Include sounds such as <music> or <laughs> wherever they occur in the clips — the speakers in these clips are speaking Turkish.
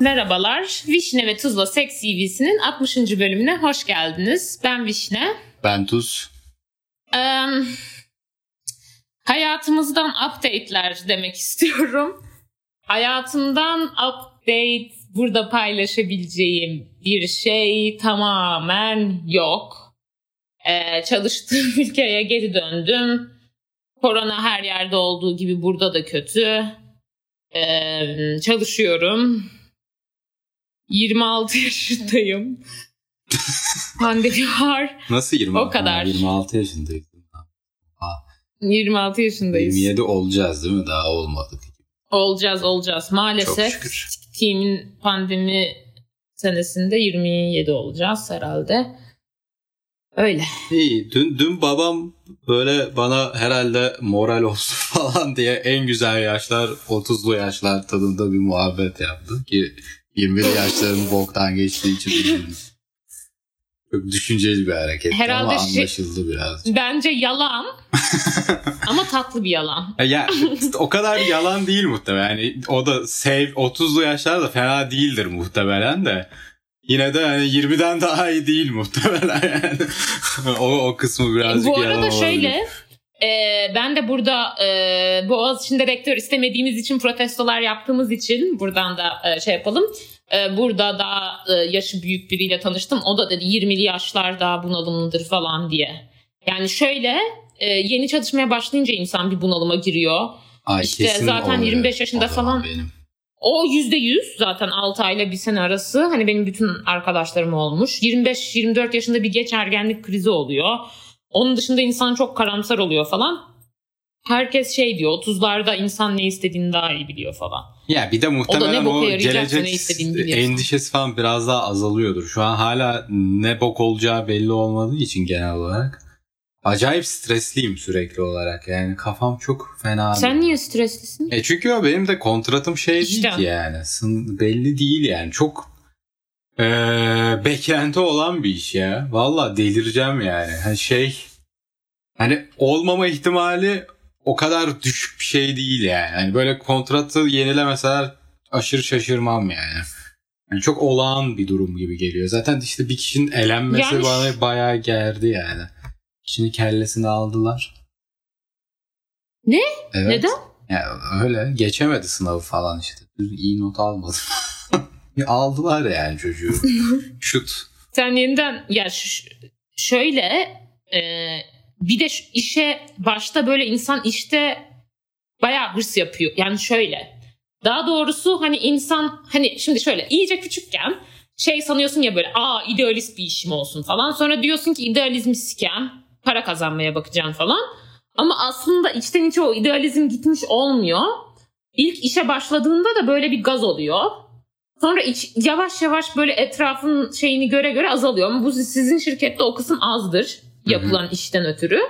Merhabalar. Vişne ve Tuzla Seks CV'sinin 60. bölümüne hoş geldiniz. Ben Vişne. Ben Tuz. Ee, hayatımızdan update'ler demek istiyorum. Hayatımdan update burada paylaşabileceğim bir şey tamamen yok. Ee, çalıştığım <laughs> ülkeye geri döndüm. Korona her yerde olduğu gibi burada da kötü. Ee, çalışıyorum. 26 yaşındayım. Pandemi var. Nasıl 20? O kadar. 26 yaşındayız. 26 yaşındayız. 27 olacağız değil mi? Daha olmadık. Olacağız olacağız. Maalesef Çok şükür. Team'in pandemi senesinde 27 olacağız herhalde. Öyle. İyi. Dün, dün babam böyle bana herhalde moral olsun <laughs> falan diye en güzel yaşlar 30'lu yaşlar tadında bir muhabbet yaptı. Ki 20'li yaşların boktan geçtiği için bilmiyorum. Çok düşünceli bir hareket Herhalde ama şey- anlaşıldı biraz. Bence yalan <laughs> ama tatlı bir yalan. Ya o kadar yalan değil muhtemelen. Yani o da sev 30'lu yaşlarda fena değildir muhtemelen de. Yine de hani 20'den daha iyi değil muhtemelen yani. <laughs> o, o kısmı birazcık Bu yalan arada olabilir. şöyle e, ben de burada e, Boğaziçi'nde rektör istemediğimiz için protestolar yaptığımız için buradan da e, şey yapalım. E, burada daha e, yaşı büyük biriyle tanıştım. O da dedi 20'li yaşlar daha bunalımlıdır falan diye. Yani şöyle e, yeni çalışmaya başlayınca insan bir bunalıma giriyor. Ay, işte zaten oluyor 25 yaşında o falan. Benim. O yüzde yüz zaten 6 ayla bir sene arası. Hani benim bütün arkadaşlarım olmuş. 25-24 yaşında bir geç ergenlik krizi oluyor. Onun dışında insan çok karamsar oluyor falan. Herkes şey diyor 30'larda insan ne istediğini daha iyi biliyor falan. Ya bir de muhtemelen o ne gelecek endişesi falan biraz daha azalıyordur. Şu an hala ne bok olacağı belli olmadığı için genel olarak. Acayip stresliyim sürekli olarak. Yani kafam çok fena. Sen niye streslisin? E çünkü o benim de kontratım şey İşte. değil ki yani. Sın, belli değil yani. Çok e, beklenti olan bir iş ya. Valla delireceğim yani. Hani şey hani olmama ihtimali o kadar düşük bir şey değil yani. Hani böyle kontratı yenilemeseler aşırı şaşırmam yani. Yani çok olağan bir durum gibi geliyor. Zaten işte bir kişinin elenmesi Yani- bana bayağı gerdi yani. Kişinin kellesini aldılar. Ne? Evet. Neden? Ya öyle geçemedi sınavı falan işte. İyi not almadı. <laughs> Aldılar yani çocuğu. <laughs> Şut. Sen yeniden ya şöyle e, bir de işe başta böyle insan işte bayağı hırs yapıyor. Yani şöyle daha doğrusu hani insan hani şimdi şöyle iyice küçükken şey sanıyorsun ya böyle aa idealist bir işim olsun falan. Sonra diyorsun ki idealizmi siken para kazanmaya bakacaksın falan. Ama aslında içten içe o idealizm gitmiş olmuyor. İlk işe başladığında da böyle bir gaz oluyor. Sonra iç- yavaş yavaş böyle etrafın şeyini göre göre azalıyor. Ama bu sizin şirkette o kısım azdır yapılan işten ötürü.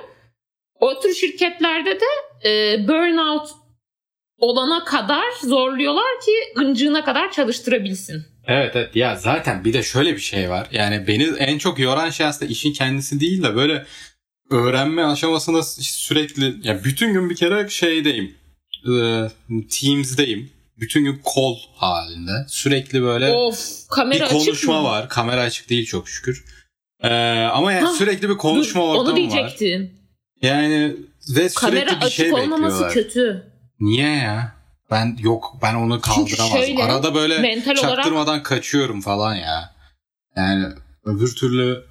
O tür şirketlerde de e, burnout olana kadar zorluyorlar ki gıncığına kadar çalıştırabilsin. Evet evet ya zaten bir de şöyle bir şey var. Yani beni en çok yoran şey aslında işin kendisi değil de böyle öğrenme aşamasında sürekli ya bütün gün bir kere şeydeyim. E, Teams'deyim. Bütün gün kol halinde. Sürekli böyle Of kamera bir açık konuşma mı? var. Kamera açık değil çok şükür. Ee, ama yani Hah, sürekli bir konuşma Dur, ortamı Onu var. diyecektim. Yani ve sürekli Kamera bir açık şey olmaması bekliyorlar. kötü. Niye ya? Ben yok ben onu kaldıramazdım. şöyle, Arada böyle mental olarak- çaktırmadan kaçıyorum falan ya. Yani öbür türlü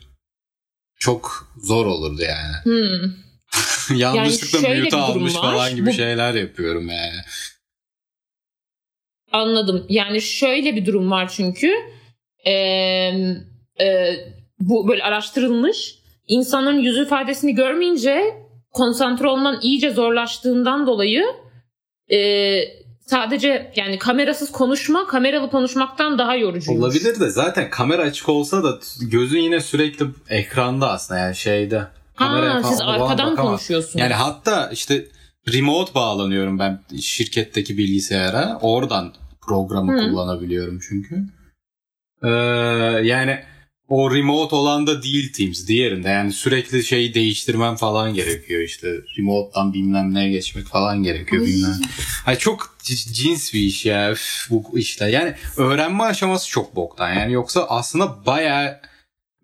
çok zor olurdu yani. Hmm. <laughs> Yanlışlıkla şöyle mute almış var. falan gibi Bu- şeyler yapıyorum yani. Anladım. Yani şöyle bir durum var çünkü Ee, e, bu böyle araştırılmış. İnsanların yüz ifadesini görmeyince konsantre olman iyice zorlaştığından dolayı e, sadece yani kamerasız konuşma kameralı konuşmaktan daha yorucuymuş. Olabilir de zaten kamera açık olsa da gözün yine sürekli ekranda aslında yani şeyde. Kameraya Ha, siz arkadan konuşuyorsunuz. Yani hatta işte remote bağlanıyorum ben şirketteki bilgisayara. Oradan programı Hı. kullanabiliyorum çünkü. Ee, yani o remote olan da değil Teams diğerinde yani sürekli şeyi değiştirmem falan gerekiyor işte remote'dan bilmem neye geçmek falan gerekiyor bilmem. Ay çok cins bir iş ya üf, bu işte yani öğrenme aşaması çok boktan yani yoksa aslında bayağı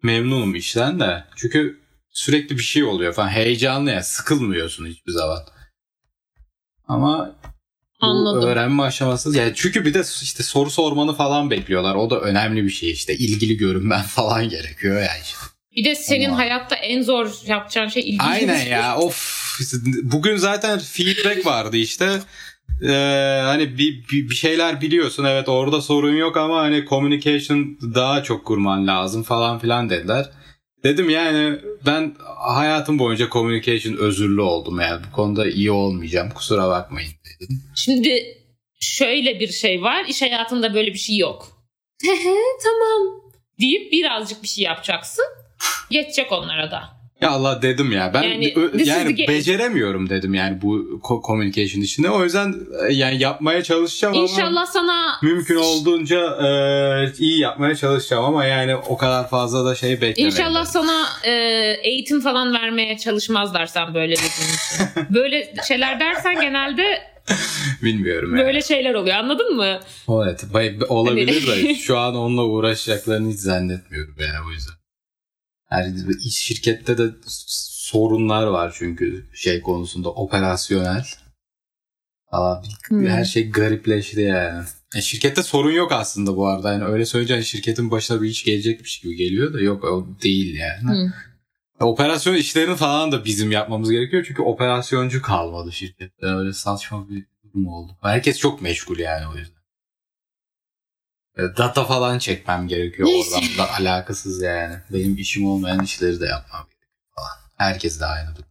memnunum işten de çünkü sürekli bir şey oluyor falan heyecanlı ya sıkılmıyorsun hiçbir zaman. Ama Anladım. öğrenme aşaması yani çünkü bir de işte soru sormanı falan bekliyorlar. O da önemli bir şey işte. ilgili görünmen <laughs> falan gerekiyor yani. işte. Bir de senin Ama- hayatta en zor yapacağın şey ilgi. Aynen ya. Of. Bugün zaten feedback vardı işte. Ee, hani bir, bir, bir şeyler biliyorsun evet orada sorun yok ama hani communication daha çok kurman lazım falan filan dediler. Dedim yani ben hayatım boyunca communication özürlü oldum yani bu konuda iyi olmayacağım kusura bakmayın dedim. Şimdi şöyle bir şey var. İş hayatında böyle bir şey yok. Hehe tamam deyip birazcık bir şey yapacaksın. Geçecek onlara da. Ya Allah dedim ya ben Yani, ö- yani beceremiyorum dedim yani bu co- communication içinde. O yüzden e, yani yapmaya çalışacağım ama İnşallah sana mümkün olduğunca e, iyi yapmaya çalışacağım ama yani o kadar fazla da şey beklemeyin. İnşallah sana e, eğitim falan vermeye çalışmazlar sen böyle dediğin için. <laughs> Böyle şeyler dersen genelde bilmiyorum yani. böyle şeyler oluyor anladın mı? Evet, olabilir Hani- de şu an onunla uğraşacaklarını hiç zannetmiyorum yani o yüzden. Her iş şirkette de sorunlar var çünkü şey konusunda operasyonel. Bir- Hmm. Her şey garipleşti yani. E, şirkette sorun yok aslında bu arada. Yani öyle söyleyince hani şirketin başına bir iş gelecekmiş gibi geliyor da yok o değil yani. Hı. Operasyon işlerini falan da bizim yapmamız gerekiyor çünkü operasyoncu kalmadı şirkette. Öyle saçma bir durum oldu. Herkes çok meşgul yani o yüzden. E, Data falan çekmem gerekiyor oradan da alakasız yani. Benim işim olmayan işleri de yapmam gerekiyor falan. Herkes de aynı durum.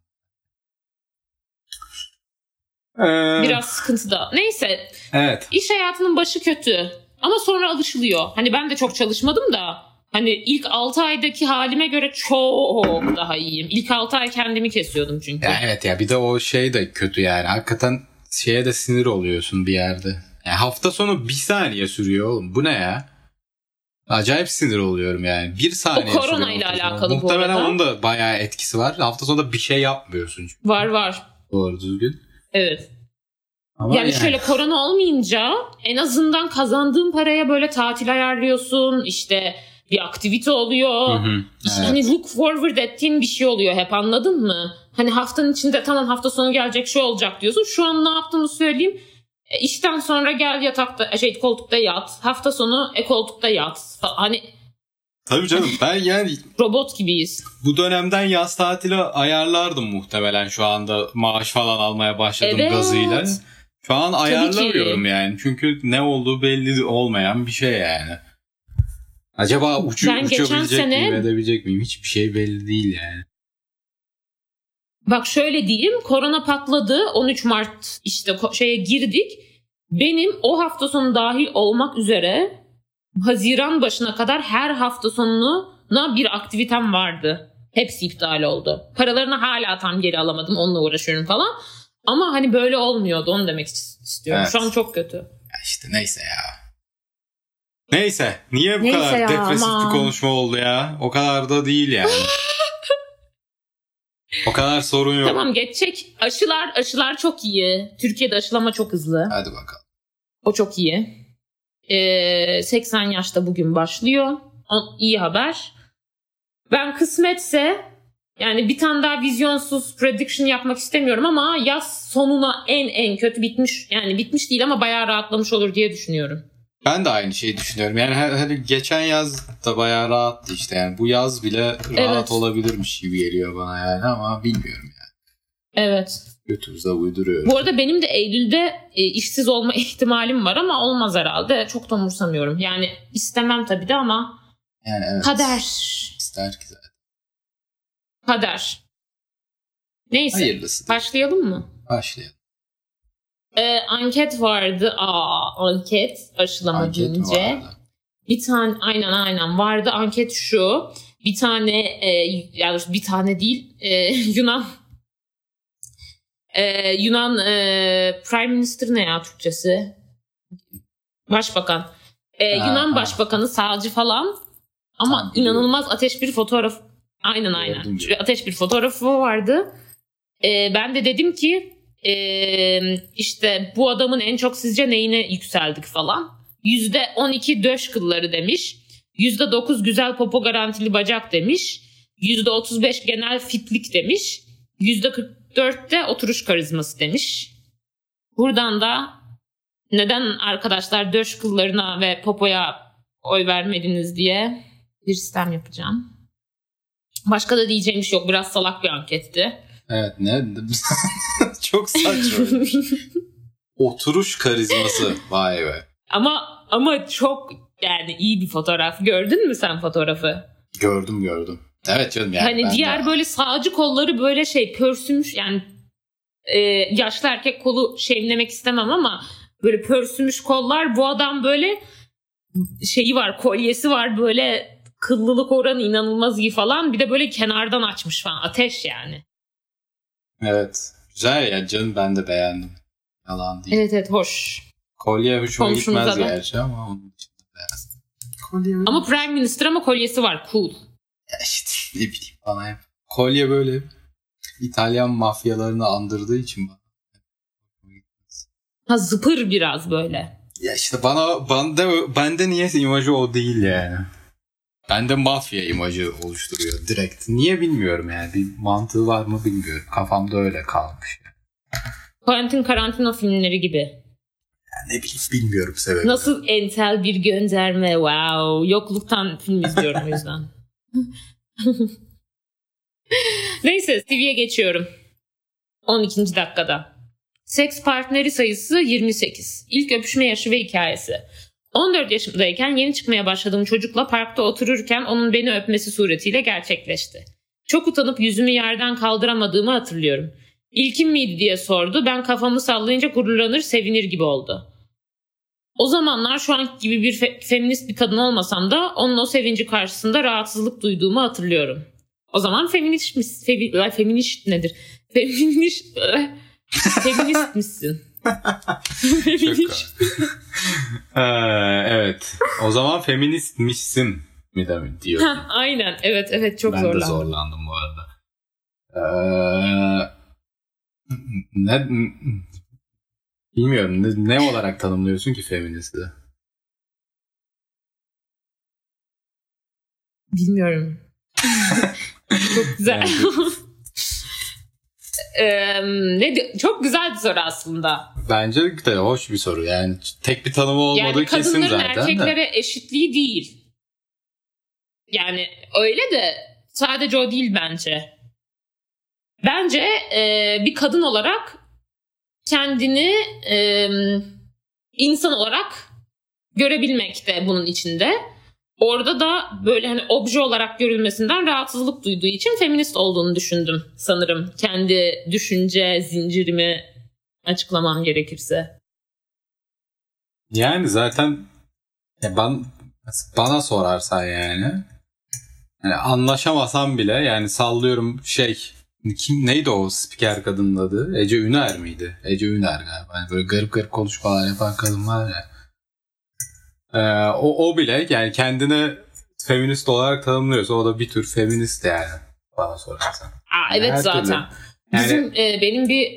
Ee, Biraz sıkıntıda. Neyse Evet. iş hayatının başı kötü. Ama sonra alışılıyor. Hani ben de çok çalışmadım da. Hani ilk 6 aydaki halime göre çok daha iyiyim. İlk 6 ay kendimi kesiyordum çünkü. Ya evet ya bir de o şey de kötü yani. Hakikaten şeye de sinir oluyorsun bir yerde. Yani hafta sonu bir saniye sürüyor oğlum. Bu ne ya? Acayip sinir oluyorum yani. Bir saniye O korona ile alakalı bu Muhtemelen arada. onun da bayağı etkisi var. Hafta sonunda bir şey yapmıyorsun çünkü Var var. doğru düzgün. Evet. Ama Yani, şöyle korona olmayınca en azından kazandığın paraya böyle tatil ayarlıyorsun. işte bir aktivite oluyor. Hı hı, İşte evet. Hani look forward ettiğin bir şey oluyor hep anladın mı? Hani haftanın içinde tamam hafta sonu gelecek şey olacak diyorsun. Şu an ne yaptığımı söyleyeyim. E, işten sonra gel yatakta e, şey koltukta yat. Hafta sonu e koltukta yat. Hani Tabii canım ben yani <laughs> robot gibiyiz. bu dönemden yaz tatili ayarlardım muhtemelen şu anda maaş falan almaya başladım Evet. gazıyla. Şu an ayarlamıyorum yani. Çünkü ne olduğu belli olmayan bir şey yani. Acaba uçu, Ben uçabilecek sene- miyim edebilecek miyim? Hiçbir şey belli değil yani. Bak şöyle diyeyim korona patladı 13 Mart işte şeye girdik. Benim o hafta sonu dahil olmak üzere Haziran başına kadar her hafta sonuna bir aktivitem vardı. Hepsi iptal oldu. Paralarını hala tam geri alamadım onunla uğraşıyorum falan. Ama hani böyle olmuyordu onu demek istiyorum. Evet. Şu an çok kötü. Ya işte neyse ya. Neyse. Niye bu Neyse kadar ya, depresif aman. bir konuşma oldu ya? O kadar da değil yani. <laughs> o kadar sorun yok. Tamam geçecek. Aşılar aşılar çok iyi. Türkiye'de aşılama çok hızlı. Hadi bakalım. O çok iyi. Ee, 80 yaşta bugün başlıyor. O, iyi haber. Ben kısmetse yani bir tane daha vizyonsuz prediction yapmak istemiyorum ama yaz sonuna en en kötü bitmiş. Yani bitmiş değil ama bayağı rahatlamış olur diye düşünüyorum. Ben de aynı şeyi düşünüyorum. Yani hani geçen yaz da bayağı rahattı işte. Yani bu yaz bile rahat Evet. olabilirmiş gibi geliyor bana yani ama bilmiyorum yani. Evet. Götümüze uyduruyoruz. Bu arada benim de Eylül'de e, işsiz olma <laughs> ihtimalim var ama olmaz herhalde. Çok da umursamıyorum. Yani istemem tabii de ama Yani evet. kader. İster ki zaten. Kader. Neyse. Hayırlısı. Başlayalım mı? Başlayalım. Ee, anket vardı. Aa, anket aşılama Anket deyince. vardı? Bir tane aynen aynen vardı. Anket şu. Bir tane e, yani bir tane değil e, <laughs> Yunan e, Yunan e, Prime Minister ne ya Türkçesi? Başbakan. E, Ha, Yunan ha. Başbakanı sağcı falan Ama biliyorum. inanılmaz ateş bir fotoğraf. Aynen aynen. Ateş bir fotoğrafı vardı. Ee, ben de dedim ki ee, işte bu adamın en çok sizce neyine yükseldik falan. %12 döş kılları demiş. %9 güzel popo garantili bacak demiş. %35 genel fitlik demiş. %44 de oturuş karizması demiş. Buradan da neden arkadaşlar döş kıllarına ve popoya oy vermediniz diye bir sistem yapacağım. Başka da diyeceğim şey yok. Biraz salak bir anketti. Evet ne? <laughs> Çok saçma. <laughs> Oturuş karizması. Vay be. ama ama çok yani iyi bir fotoğraf. Gördün mü sen fotoğrafı? Gördüm gördüm. Evet canım yani. hani ben de- diğer böyle sağcı kolları böyle şey pörsümüş yani e, yaşlı erkek kolu şevlemek istemem ama böyle pörsümüş kollar bu adam böyle şeyi var kolyesi var böyle kıllılık oranı inanılmaz iyi falan bir de böyle kenardan açmış falan ateş yani. Evet. Güzel ya canım ben de beğendim. Yalan değil. Evet evet hoş. Kolye hoşuma Komşumuza gitmez da. gerçi ama onun dışında beğendim. Kolye. Ama Prime Minister ama kolyesi var cool. Ya işte ne bileyim bana hep. Kolye böyle İtalyan mafyalarını andırdığı için bana. Ha zıpır biraz böyle. Ya işte bana bende bende niye imajı o değil yani. Bende mafya imajı oluşturuyor direkt. Niye bilmiyorum yani. Bir mantığı var mı bilmiyorum. Kafamda öyle kalmış. Quentin Tarantino filmleri gibi. Yani ne bileyim bilmiyorum sebebi. Nasıl entel bir gönderme wow. Yokluktan film izliyorum o yüzden. <laughs> Neyse TV'ye geçiyorum. 12. dakikada. Seks partneri sayısı 28. İlk öpüşme yaşı ve hikayesi. 14 yaşımdayken yeni çıkmaya başladığım çocukla parkta otururken onun beni öpmesi suretiyle gerçekleşti. Çok utanıp yüzümü yerden kaldıramadığımı hatırlıyorum. İlkim miydi diye sordu. Ben kafamı sallayınca gururlanır, sevinir gibi oldu. O zamanlar şu anki gibi bir fe- feminist bir kadın olmasam da onun o sevinci karşısında rahatsızlık duyduğumu hatırlıyorum. O zaman feminist mis, fevi, feminist nedir? Feminist <laughs> feminist misin? <laughs> Ee, evet. O zaman feministmişsin mi demek diyor. Aynen evet evet çok ben zorlandım. de zorlandım bu arada. Ee, ne bilmiyorum ne, ne olarak tanımlıyorsun ki feministi? Bilmiyorum. <laughs> çok güzel. Eee, ne çok güzel bir soru aslında. Bence de hoş bir soru. Yani tek bir tanımı olmadığı Yani kesin kadınların zaten de. erkeklere eşitliği değil. Yani öyle de sadece o değil bence. Bence e, bir kadın olarak kendini e, insan olarak görebilmek de bunun içinde. Orada da böyle hani obje olarak görülmesinden rahatsızlık duyduğu için feminist olduğunu düşündüm sanırım. Kendi düşünce zincirimi açıklamam gerekirse. Yani zaten ya ben, bana sorarsan yani yani anlaşamasam bile yani sallıyorum şey kim neydi o spiker kadının adı? Ece Üner miydi? Ece Üner galiba. Yani böyle garip garip konuşmalar yapan kadın var ya. Ee, o, o bile yani kendini feminist olarak tanımlıyorsa o da bir tür feminist yani bana sorarsan. Aa, evet Her zaten. türlü. Yani- Bizim e, benim bir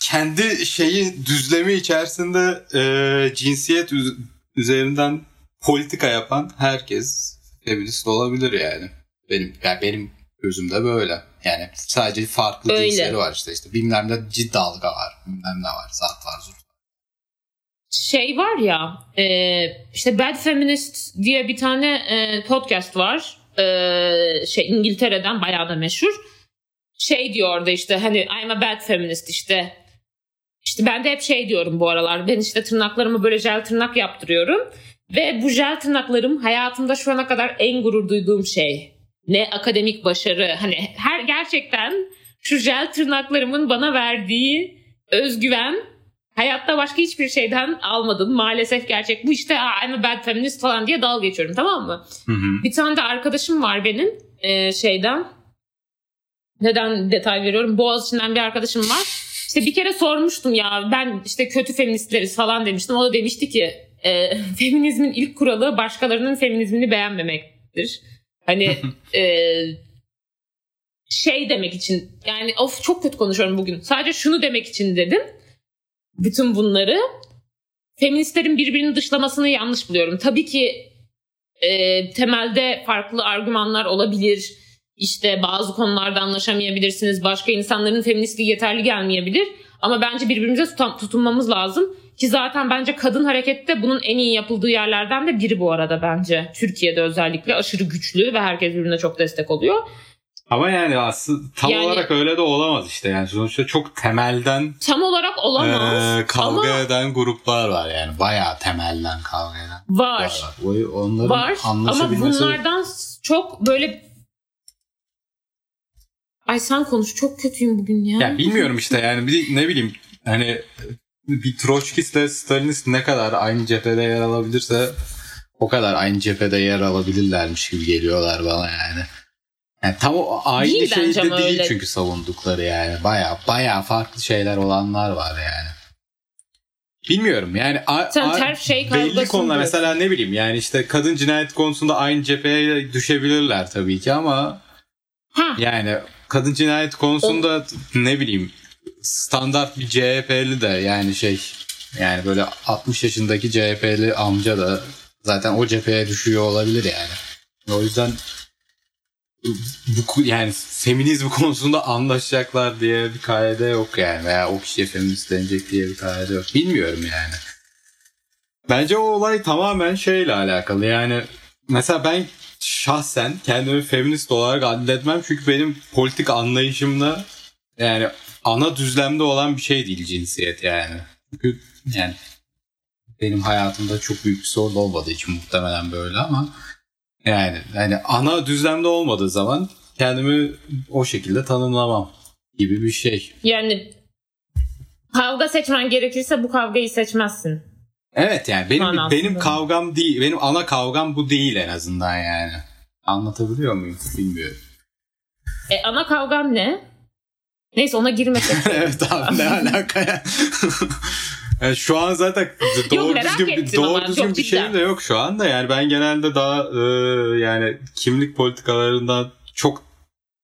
kendi şeyi düzlemi içerisinde e, cinsiyet üz- üzerinden politika yapan herkes feminist olabilir yani. Benim yani benim gözümde böyle. Yani sadece farklı Öyle. cinsleri var işte işte bilmem ne cid dalga var. Bilmem ne var. Zat var. Zurt. Şey var ya e, işte Bad Feminist diye bir tane e, podcast var. E, şey İngiltere'den bayağı da meşhur. Şey diyor orada işte hani I'm a bad feminist işte. İşte ben de hep şey diyorum bu aralar. Ben işte tırnaklarımı böyle jel tırnak yaptırıyorum. Ve bu jel tırnaklarım hayatımda şu ana kadar en gurur duyduğum şey. Ne akademik başarı. Hani her gerçekten şu jel tırnaklarımın bana verdiği özgüven hayatta başka hiçbir şeyden almadım. Maalesef gerçek. Bu işte "Aa, I'm a bad feminist falan diye dalga geçiyorum tamam mı? Hı hı. Bir tane de arkadaşım var benim e, şeyden. Neden detay veriyorum? Boğaziçi'nden bir arkadaşım var. İşte bir kere sormuştum ya ben işte kötü feministleriz falan demiştim. O da demişti ki e, <laughs> feminizmin ilk kuralı başkalarının feminizmini beğenmemek demektir. Hani <laughs> e, şey demek için yani of çok kötü konuşuyorum bugün. Sadece şunu demek için dedim. Bütün bunları feministlerin birbirini dışlamasını yanlış buluyorum. Tabii ki e, temelde farklı argümanlar olabilir. İşte bazı konularda anlaşamayabilirsiniz. Başka insanların feministliği yeterli gelmeyebilir. Ama bence birbirimize tutunmamız lazım. Ki zaten bence kadın harekette bunun en iyi yapıldığı yerlerden de biri bu arada bence. Türkiye'de özellikle aşırı güçlü ve herkes birbirine çok destek oluyor. Ama yani aslında tam yani, olarak öyle de olamaz işte. Yani sonuçta çok temelden tam olarak olamaz. E, kavga ama, eden gruplar var yani. Bayağı temelden kavga eden. Var. var. Onların var. Ama bunlardan çok böyle Ay sen konuş çok kötüyüm bugün ya. Ya bilmiyorum işte yani bir, ne bileyim hani bir Troçkist Stalinist ne kadar aynı cephede yer alabilirse o kadar aynı cephede yer alabilirlermiş gibi geliyorlar bana yani. Yani tam o aynı değil şeyde değil öyle. çünkü savundukları yani. Baya baya farklı şeyler olanlar var yani. Bilmiyorum yani a, Sen a, şey belli konular mesela ne bileyim yani işte kadın cinayet konusunda aynı cepheye düşebilirler tabii ki ama ha. yani kadın cinayet konusunda o... ne bileyim standart bir CHP'li de yani şey yani böyle 60 yaşındaki CHP'li amca da zaten o cepheye düşüyor olabilir yani. O yüzden bu yani feminizm konusunda anlaşacaklar diye bir kaide yok yani veya o kişiye feminist denecek diye bir kaide yok. Bilmiyorum yani. Bence o olay tamamen şeyle alakalı yani mesela ben şahsen kendimi feminist olarak adletmem çünkü benim politik anlayışımla yani ana düzlemde olan bir şey değil cinsiyet yani. Çünkü yani benim hayatımda çok büyük bir sorun olmadığı için muhtemelen böyle ama yani hani ana düzlemde olmadığı zaman kendimi o şekilde tanımlamam gibi bir şey. Yani kavga seçmen gerekirse bu kavgayı seçmezsin. Evet yani benim Manasında. benim kavgam değil. Benim ana kavgam bu değil en azından yani. Anlatabiliyor muyum bilmiyorum. E, ana kavgam ne? Neyse ona girmesek. <laughs> evet abi ne alaka ya. Yani şu an zaten <laughs> doğru yok, düzgün, doğru düzgün bir şeyim de yok şu anda. Yani ben genelde daha e, yani kimlik politikalarından çok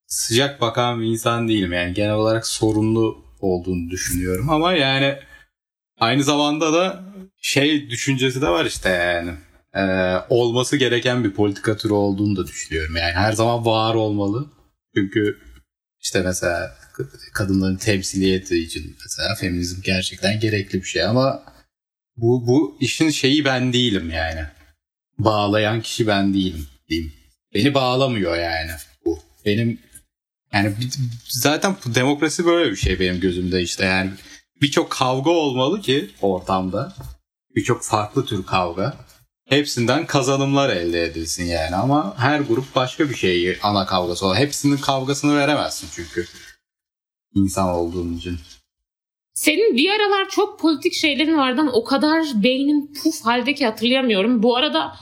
sıcak bakan bir insan değilim. Yani genel olarak sorumlu olduğunu düşünüyorum ama yani aynı zamanda da şey düşüncesi de var işte yani e, olması gereken bir politika türü olduğunu da düşünüyorum. Yani her zaman var olmalı. Çünkü işte mesela kadınların temsiliyeti için mesela feminizm gerçekten gerekli bir şey ama bu bu işin şeyi ben değilim yani. Bağlayan kişi ben değilim diyeyim. Beni bağlamıyor yani bu. Benim yani zaten demokrasi böyle bir şey benim gözümde işte yani birçok kavga olmalı ki ortamda. Birçok farklı tür kavga. Hepsinden kazanımlar elde edilsin yani ama her grup başka bir şeyi ana kavgası olan. Hepsinin kavgasını veremezsin çünkü insan olduğun için. Senin bir aralar çok politik şeylerin vardı ama o kadar beynim puf haldeki hatırlayamıyorum. Bu arada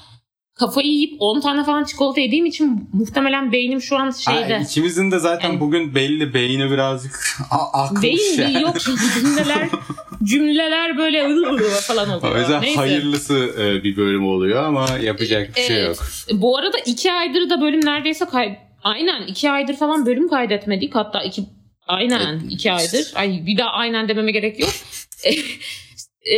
kafayı yiyip 10 tane falan çikolata yediğim için muhtemelen beynim şu an şeyde. Ay, ikimizin de zaten yani, bugün belli beyni birazcık <laughs> akmış. Beyin yani. yok cümleler cümleler böyle falan oluyor. O yüzden Neyse. hayırlısı e, bir bölüm oluyor ama yapacak bir şey yok. Bu arada iki aydır da bölüm neredeyse kay Aynen iki aydır falan bölüm kaydetmedik. Hatta iki Aynen iki aydır. Ay bir daha aynen dememe gerek yok. <laughs> e,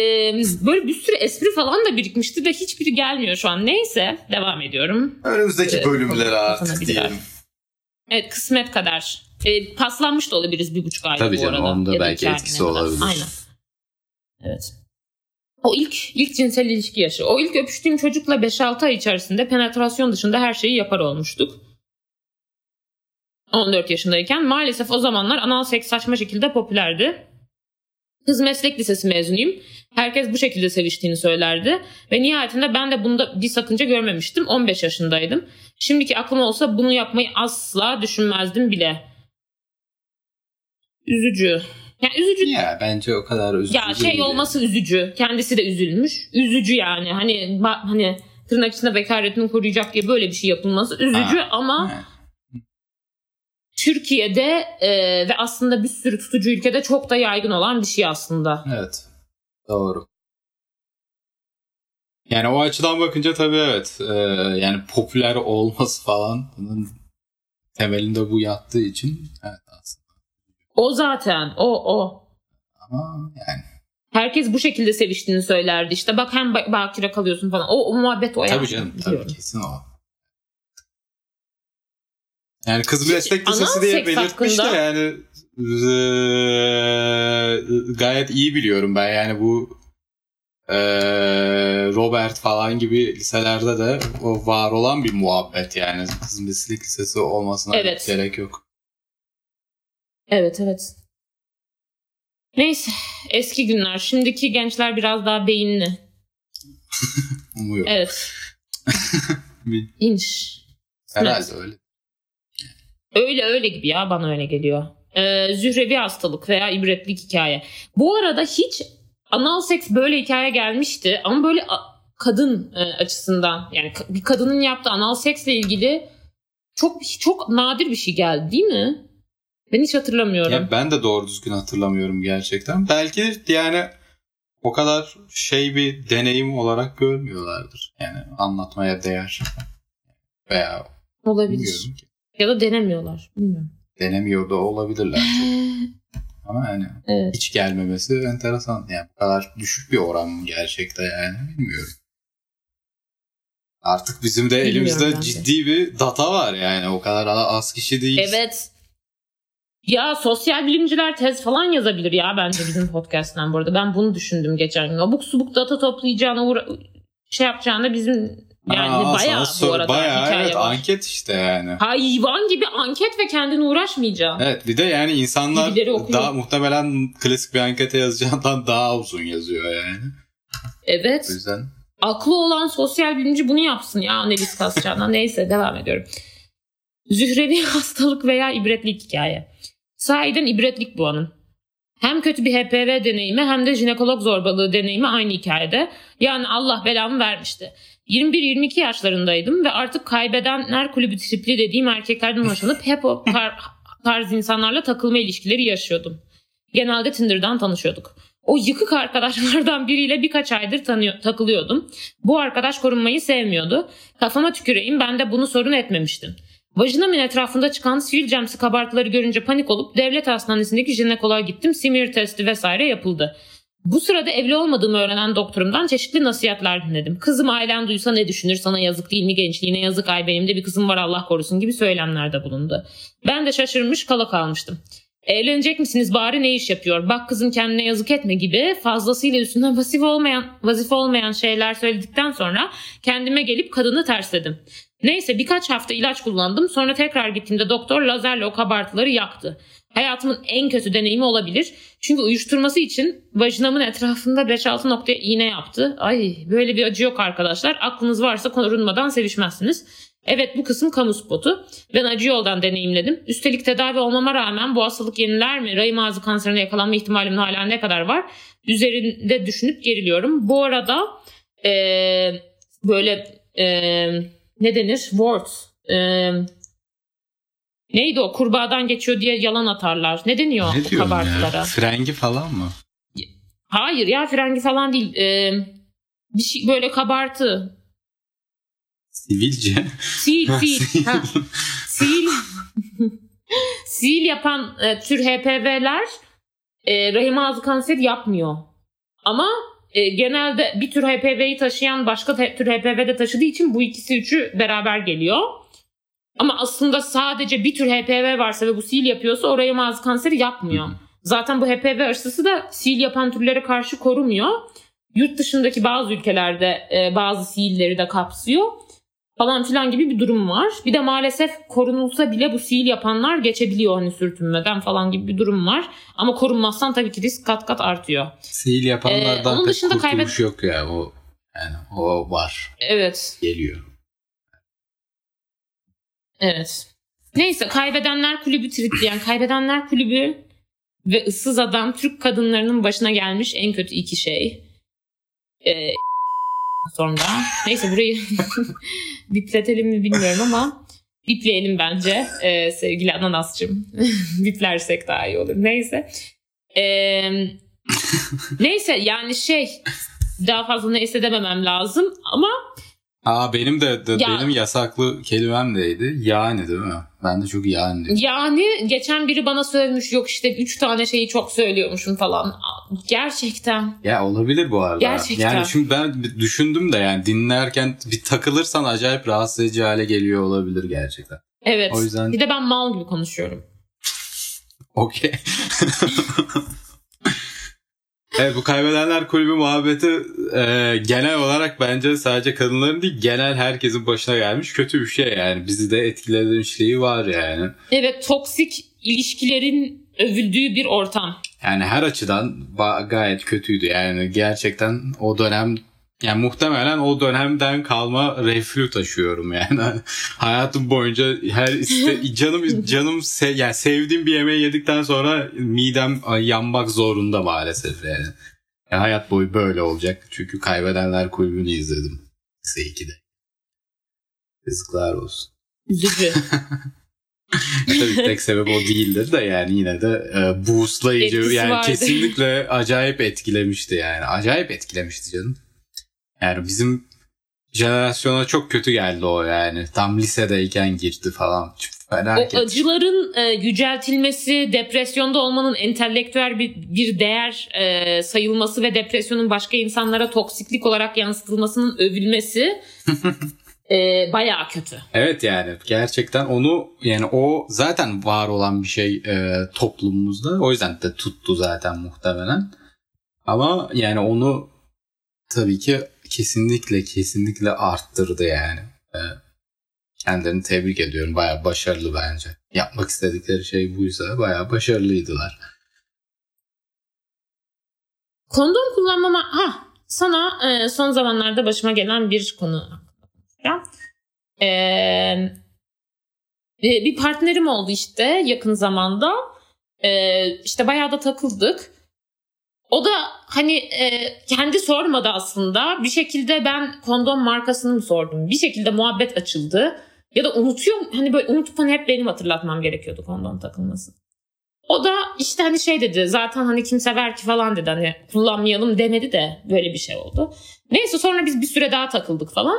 böyle bir sürü espri falan da birikmişti ve hiçbiri gelmiyor şu an. Neyse devam ediyorum. Önümüzdeki ee, bölümlere artık diyelim. Evet kısmet kadar. E, paslanmış da olabiliriz bir buçuk Tabii bu canım, arada. onda belki etkisi kadar. olabilir. Aynen. Evet. O ilk ilk cinsel ilişki yaşı. O ilk öpüştüğüm çocukla 5-6 ay içerisinde penetrasyon dışında her şeyi yapar olmuştuk. 14 yaşındayken maalesef o zamanlar anal seks saçma şekilde popülerdi. Kız meslek lisesi mezunuyum. Herkes bu şekilde seviştiğini söylerdi. Ve nihayetinde ben de bunda bir sakınca görmemiştim. 15 yaşındaydım. Şimdiki aklım olsa bunu yapmayı asla düşünmezdim bile. Üzücü. Yani üzücü. Ya bence o kadar üzücü. Ya şey değil. olması üzücü. Kendisi de üzülmüş. Üzücü yani. Hani hani tırnak içinde bekaretini koruyacak diye böyle bir şey yapılması üzücü ha. ama ha Türkiye'de e, ve aslında bir sürü tutucu ülkede çok da yaygın olan bir şey aslında. Evet. Doğru. Yani o açıdan bakınca tabii evet. Ee, yani popüler olması falan bunun temelinde bu yattığı için evet aslında. O zaten o o. Ama yani. Herkes bu şekilde seviştiğini söylerdi işte. Bak hem bakire kalıyorsun falan. O, o muhabbet o tabii yani. Tabii canım. Tabii kesin o. Yani kız meslek lisesi diye belirtmiş de yani e, gayet iyi biliyorum ben yani bu e, Robert falan gibi liselerde de o var olan bir muhabbet yani kız meslek lisesi olmasına evet. gerek yok. Evet evet. Neyse eski günler. Şimdiki gençler biraz daha beyinli. <laughs> Umuyorum. Evet. <laughs> İnş. Herhalde öyle. Öyle öyle gibi ya bana öyle geliyor. Ee, zührevi hastalık veya ibretlik hikaye. Bu arada hiç anal seks böyle hikaye gelmişti ama böyle kadın e, açısından yani bir kadının yaptığı anal seksle ilgili çok çok nadir bir şey geldi değil mi? Ben hiç hatırlamıyorum. Ya ben de doğru düzgün hatırlamıyorum gerçekten. Belki yani o kadar şey bir deneyim olarak görmüyorlardır. Yani anlatmaya değer. Veya olabilir. Ya da denemiyorlar. Bilmiyorum. Denemiyor da olabilirler. <laughs> Ama yani evet. hiç gelmemesi enteresan. Yani bu kadar düşük bir oran mı gerçekte yani bilmiyorum. Artık bizim de Bilmiyorum elimizde ciddi bir data var yani o kadar az kişi değil. Evet. Ya sosyal bilimciler tez falan yazabilir ya bence bizim podcast'ten bu arada. Ben bunu düşündüm geçen gün. Abuk subuk data toplayacağına uğra- şey yapacağına bizim yani Aa, bayağı bu arada bayağı hikaye evet, var. anket işte yani. Hayvan gibi anket ve kendine uğraşmayacaksın. Evet bir de yani insanlar daha muhtemelen klasik bir ankete yazacağından <laughs> daha uzun yazıyor yani. Evet. O yüzden. Aklı olan sosyal bilimci bunu yapsın ya analiz kasacağına. <laughs> Neyse devam ediyorum. Zührevi hastalık veya ibretlik hikaye. Sahiden ibretlik bu anın. Hem kötü bir HPV deneyimi hem de jinekolog zorbalığı deneyimi aynı hikayede. Yani Allah belamı vermişti. 21-22 yaşlarındaydım ve artık kaybedenler kulübü tripli dediğim erkeklerden hoşlanıp <laughs> hep o tar- tarz insanlarla takılma ilişkileri yaşıyordum. Genelde Tinder'dan tanışıyorduk. O yıkık arkadaşlardan biriyle birkaç aydır tanıyor, takılıyordum. Bu arkadaş korunmayı sevmiyordu. Kafama tüküreyim ben de bunu sorun etmemiştim. Vajinamın etrafında çıkan sivilcemsi kabartıları görünce panik olup devlet hastanesindeki jinekoloğa gittim. Simir testi vesaire yapıldı. Bu sırada evli olmadığımı öğrenen doktorumdan çeşitli nasihatler dinledim. Kızım ailen duysa ne düşünür sana yazık değil mi gençliğine yazık ay benim de bir kızım var Allah korusun gibi söylemlerde bulundu. Ben de şaşırmış kala kalmıştım. Evlenecek misiniz bari ne iş yapıyor? Bak kızım kendine yazık etme gibi fazlasıyla üstünden vazife olmayan, vazife olmayan şeyler söyledikten sonra kendime gelip kadını tersledim. Neyse birkaç hafta ilaç kullandım. Sonra tekrar gittiğimde doktor lazerle o kabartıları yaktı. Hayatımın en kötü deneyimi olabilir. Çünkü uyuşturması için vajinamın etrafında 5-6 noktaya iğne yaptı. Ay böyle bir acı yok arkadaşlar. Aklınız varsa korunmadan sevişmezsiniz. Evet bu kısım kamu spotu. Ben acı yoldan deneyimledim. Üstelik tedavi olmama rağmen bu hastalık yeniler mi? Rahim ağzı kanserine yakalanma ihtimalim hala ne kadar var? Üzerinde düşünüp geriliyorum. Bu arada ee, böyle ee, ne denir? Wart. Ee, neydi o? Kurbağadan geçiyor diye yalan atarlar. Ne deniyor ne o kabartılara? Ya? Frengi falan mı? Hayır ya frengi falan değil. Ee, bir şey böyle kabartı. Sivilce. Sil, sil. ha. Sil. <laughs> sil yapan e, tür HPV'ler e, rahim ağzı kanseri yapmıyor. Ama e, genelde bir tür HPV'yi taşıyan başka tür HPV de taşıdığı için bu ikisi üçü beraber geliyor. Ama aslında sadece bir tür HPV varsa ve bu sil yapıyorsa oraya mağaz kanseri yapmıyor. Zaten bu HPV aşısı da sil yapan türlere karşı korumuyor. Yurt dışındaki bazı ülkelerde e, bazı silleri de kapsıyor falan filan gibi bir durum var. Bir de maalesef korunulsa bile bu sil yapanlar geçebiliyor hani sürtünmeden falan gibi bir durum var. Ama korunmazsan tabii ki risk kat kat artıyor. Sil yapanlardan ee, onun pek dışında kaybet... yok ya o yani o var. Evet. Geliyor. Evet. Neyse kaybedenler kulübü tritleyen kaybedenler kulübü ve ıssız adam Türk kadınlarının başına gelmiş en kötü iki şey. Ee, sonra. Neyse burayı <laughs> bipletelim mi bilmiyorum ama bipleyelim bence ee, sevgili Ananas'cığım. <laughs> Biplersek daha iyi olur. Neyse. Ee, neyse yani şey daha fazla neyse dememem lazım ama Aa benim de, de Ya- benim yasaklı kelimem neydi? Yani değil mi? Ben de çok yani diyorum. yani geçen biri bana söylemiş yok işte üç tane şeyi çok söylüyormuşum falan. Gerçekten. Ya olabilir bu arada. Gerçekten. Yani şimdi ben düşündüm de yani dinlerken bir takılırsan acayip rahatsız edici hale geliyor olabilir gerçekten. Evet. O yüzden Bir de ben mal gibi konuşuyorum. <laughs> okey. <laughs> evet bu kaybedenler kulübü muhabbeti e, genel olarak bence sadece kadınların değil genel herkesin başına gelmiş kötü bir şey yani. Bizi de etkilemişliği var yani. Evet toksik ilişkilerin övüldüğü bir ortam. Yani her açıdan gayet kötüydü. Yani gerçekten o dönem yani muhtemelen o dönemden kalma reflü taşıyorum yani. <laughs> Hayatım boyunca her iste, <laughs> canım canım se- yani sevdiğim bir yemeği yedikten sonra midem yanmak zorunda maalesef yani. Yani hayat boyu böyle olacak. Çünkü kaybedenler kulübünü izledim. Lise 2'de. Yazıklar olsun. Üzücü. <laughs> Tabii tek sebep o değildir de yani yine de e, boostlayıcı Etkisi yani vardı. kesinlikle acayip etkilemişti yani. Acayip etkilemişti canım. Yani bizim jenerasyona çok kötü geldi o yani. Tam lisedeyken girdi falan. Çok o Felaket. acıların e, yüceltilmesi, depresyonda olmanın entelektüel bir, bir değer e, sayılması ve depresyonun başka insanlara toksiklik olarak yansıtılmasının övülmesi <laughs> e, bayağı kötü. Evet yani gerçekten onu yani o zaten var olan bir şey e, toplumumuzda. O yüzden de tuttu zaten muhtemelen. Ama yani onu tabii ki kesinlikle kesinlikle arttırdı yani. E, kendilerini tebrik ediyorum. Bayağı başarılı bence. Yapmak istedikleri şey buysa bayağı başarılıydılar. Kondom kullanmama... Ha, sana e, son zamanlarda başıma gelen bir konu. Ya. E, e, bir partnerim oldu işte yakın zamanda. E, işte bayağı da takıldık. O da hani e, kendi sormadı aslında. Bir şekilde ben kondom markasını mı sordum? Bir şekilde muhabbet açıldı. Ya da unutuyorum. Hani böyle unutup hani hep benim hatırlatmam gerekiyordu kondom takılması. O da işte hani şey dedi zaten hani kim sever ki falan dedi hani kullanmayalım demedi de böyle bir şey oldu. Neyse sonra biz bir süre daha takıldık falan.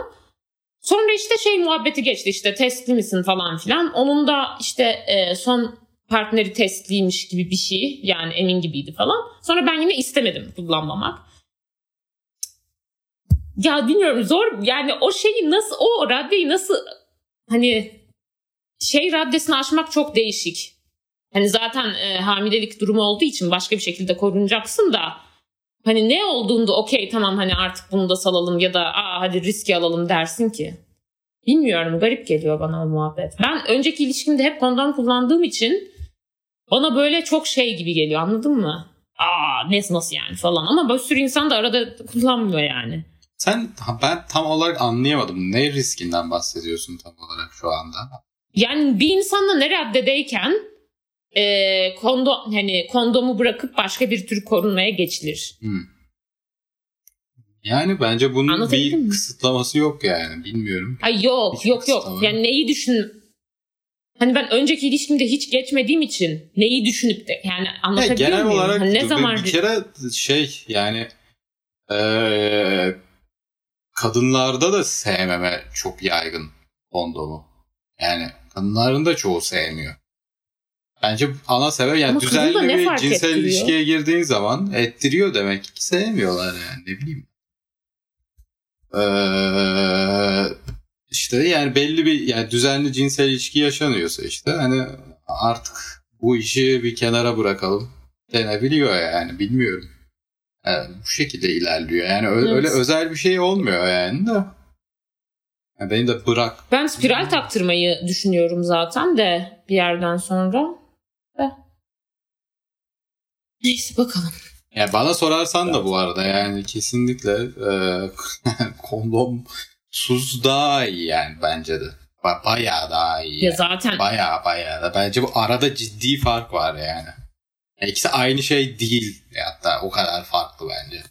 Sonra işte şey muhabbeti geçti işte testli misin falan filan. Onun da işte e, son partneri testliymiş gibi bir şey yani emin gibiydi falan. Sonra ben yine istemedim kullanmamak. Ya bilmiyorum zor yani o şeyi nasıl o raddeyi nasıl hani şey raddesini aşmak çok değişik. Hani zaten e, hamilelik durumu olduğu için başka bir şekilde korunacaksın da hani ne olduğunda okey tamam hani artık bunu da salalım ya da aa hadi riski alalım dersin ki. Bilmiyorum garip geliyor bana o muhabbet. Ben önceki ilişkimde hep kondom kullandığım için bana böyle çok şey gibi geliyor anladın mı? Aa ne nasıl yani falan ama bir sürü insan da arada kullanmıyor yani. Sen ben tam olarak anlayamadım. Ne riskinden bahsediyorsun tam olarak şu anda? Yani bir insanla ne raddedeyken e, kondom hani kondomu bırakıp başka bir tür korunmaya geçilir. Hmm. Yani bence bunun Anlatabildim bir mi? kısıtlaması yok yani. Bilmiyorum. Ay yok Hiç yok yok. Yani neyi düşün Hani ben önceki ilişkimde hiç geçmediğim için neyi düşünüp de yani Ya anlatabiliyor genel muyum? olarak Hani ne zaman bir kere şey yani eee, kadınlarda da sevmeme çok yaygın kondomu. Yani kadınların da çoğu sevmiyor. Bence ana sebep yani Ama düzenli bir cinsel ettiriyor? ilişkiye girdiğin zaman ettiriyor demek ki sevmiyorlar yani ne bileyim. Eee işte yani belli bir yani düzenli cinsel ilişki yaşanıyorsa işte hani artık bu işi bir kenara bırakalım denebiliyor yani bilmiyorum. Yani bu şekilde ilerliyor. Yani ö- Evet. öyle özel bir şey olmuyor yani de. Yani beni de bırak. ben spiral taktırmayı düşünüyorum zaten de bir yerden sonra. De. Neyse bakalım. Yani bana sorarsan da bu arada yani kesinlikle e, <laughs> kondom sus daha iyi yani bence de. Ba- bayağı daha iyi. Ya yani. zaten Bayağı bayağı da. Bence bu arada ciddi fark var yani. Yani İkisi aynı şey değil. Hatta o kadar farklı bence.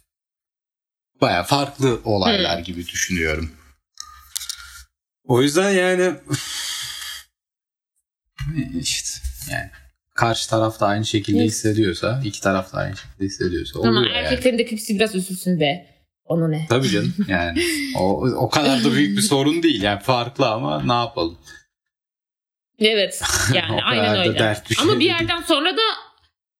Bayağı farklı olaylar gibi düşünüyorum. O yüzden yani işte yani karşı taraf da aynı şekilde hissediyorsa, iki taraf da aynı şekilde hissediyorsa ama oluyor yani. erkeklerin de biraz üzülsün be. Ona ne? Tabii canım yani <laughs> o, o kadar da büyük bir sorun değil yani farklı ama ne yapalım. Evet <laughs> yani aynen öyle. Dert bir şey ama bir yerden sonra da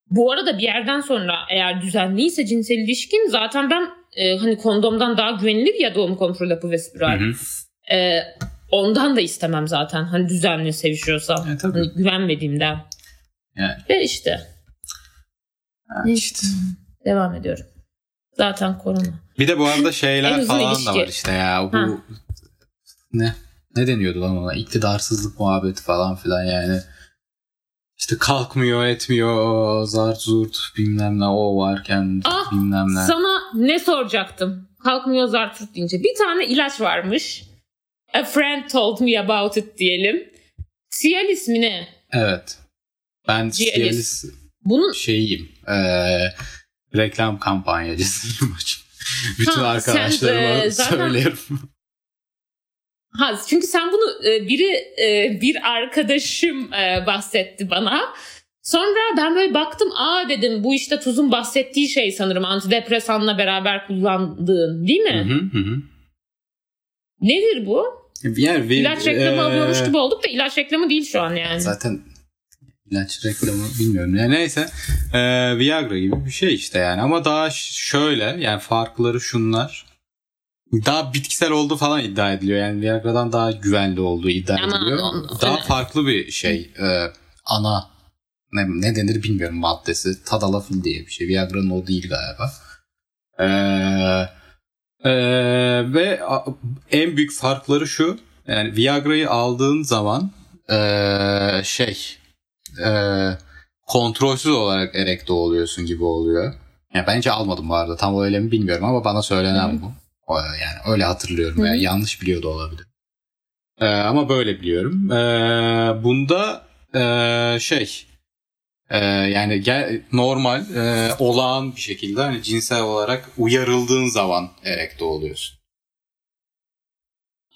bu arada bir yerden sonra eğer düzenliyse cinsel ilişkin zaten ben e, hani kondomdan daha güvenilir ya doğum kontrol hapı ve spiral. Hı hı. E, ondan da istemem zaten. Hani düzenli sevişiyorsam. E, tabii. Hani güvenmediğimden. Yani. Ve işte. Ha, işte. Devam ediyorum. Zaten korona. Bir de bu arada şeyler falan ilişki. da var işte ya. Bu ha. ne? Ne deniyordu lan ona? İktidarsızlık muhabbeti falan filan yani. İşte kalkmıyor etmiyor zart zurt bilmem ne o varken ah, bilmem ne. Sana ne soracaktım? Kalkmıyor zart zurt deyince. Bir tane ilaç varmış. A friend told me about it diyelim. Cialis mi ne? Evet. Ben Cialis, Cialis Bunun... şeyiyim. Ee, reklam kampanyacısıyım. <laughs> Bütün ha, arkadaşlarıma sen, e, zaten... söylerim. Ha, çünkü sen bunu e, biri e, bir arkadaşım e, bahsetti bana. Sonra ben böyle baktım aa dedim bu işte Tuz'un bahsettiği şey sanırım antidepresanla beraber kullandığın değil mi? Hı hı hı. Nedir bu? Yani, ilaç reklamı e, alıyormuş gibi olduk da ilaç reklamı değil şu an yani. Zaten ilaç reklamı bilmiyorum. Yani neyse e, Viagra gibi bir şey işte yani ama daha şöyle yani farkları şunlar daha bitkisel oldu falan iddia ediliyor. Yani Viagra'dan daha güvenli olduğu iddia Ama ediliyor. Daha farklı bir şey. E, ana ne, ne denir bilmiyorum maddesi. Tadalafil diye bir şey. Viagra'nın o değil galiba. Eee ee, ve en büyük farkları şu. Yani Viagra'yı aldığın zaman ee, şey ee, kontrolsüz olarak erekte oluyorsun gibi oluyor. Yani bence almadım bu arada. Tam öyle mi bilmiyorum ama bana söylenen Hı-hı. bu. Yani öyle hatırlıyorum. Yani yanlış biliyor da olabilir. Ee, ama böyle biliyorum. Ee, bunda e, şey e, yani gel, normal e, olağan bir şekilde hani cinsel olarak uyarıldığın zaman erekte oluyorsun.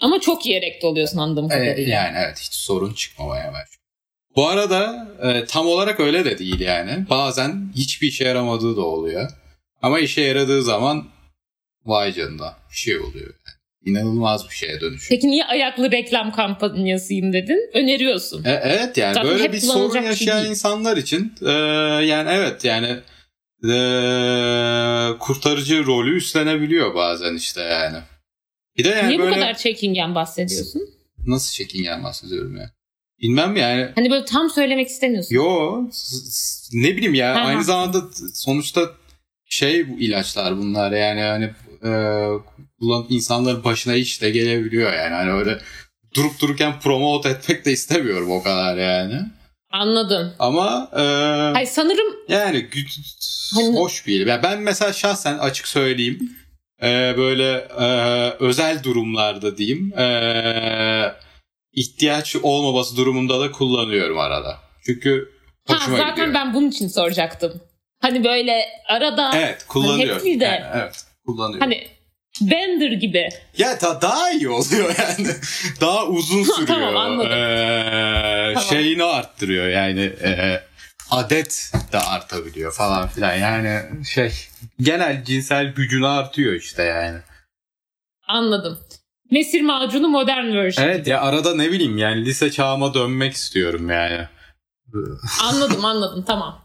Ama çok iyi erekte oluyorsun anladığım kadarıyla. E, yani evet hiç sorun çıkmamaya başlıyor. Bu arada e, tam olarak öyle de değil yani. Bazen hiçbir işe yaramadığı da oluyor. Ama işe yaradığı zaman Vay canına bir şey oluyor. Yani. İnanılmaz bir şeye dönüşüyor. Peki niye ayaklı reklam kampanyasıyım dedin? Öneriyorsun. E, evet yani Zaten böyle bir sorun yaşayan şey insanlar için e, yani evet yani e, kurtarıcı rolü üstlenebiliyor bazen işte yani. Bir de yani Niye böyle... bu kadar çekingen bahsediyorsun? Nasıl çekingen bahsediyorum ya? Bilmem yani. Hani böyle tam söylemek istemiyorsun. Yo ne bileyim ya ha, aynı ha. zamanda sonuçta şey bu ilaçlar bunlar yani hani e, kullan insanların başına hiç de gelebiliyor yani. Hani öyle durup dururken promote etmek de istemiyorum o kadar yani. Anladım. Ama e, Hayır sanırım yani hani... hoş bir yani ben mesela şahsen açık söyleyeyim e, böyle e, özel durumlarda diyeyim e, ihtiyaç olmaması durumunda da kullanıyorum arada. Çünkü hoşuma ha, zaten gidiyor. ben bunun için soracaktım. Hani böyle arada Evet kullanıyorum. Hani de, yani, evet kullanıyor. Hani Bender gibi. Ya da daha iyi oluyor yani. <laughs> daha uzun sürüyor. tamam anladım. Ee, tamam. Şeyini arttırıyor yani. E, adet de artabiliyor falan filan. Yani şey genel cinsel gücünü artıyor işte yani. Anladım. Mesir macunu modern version. Evet ya arada ne bileyim yani lise çağıma dönmek istiyorum yani. anladım anladım tamam.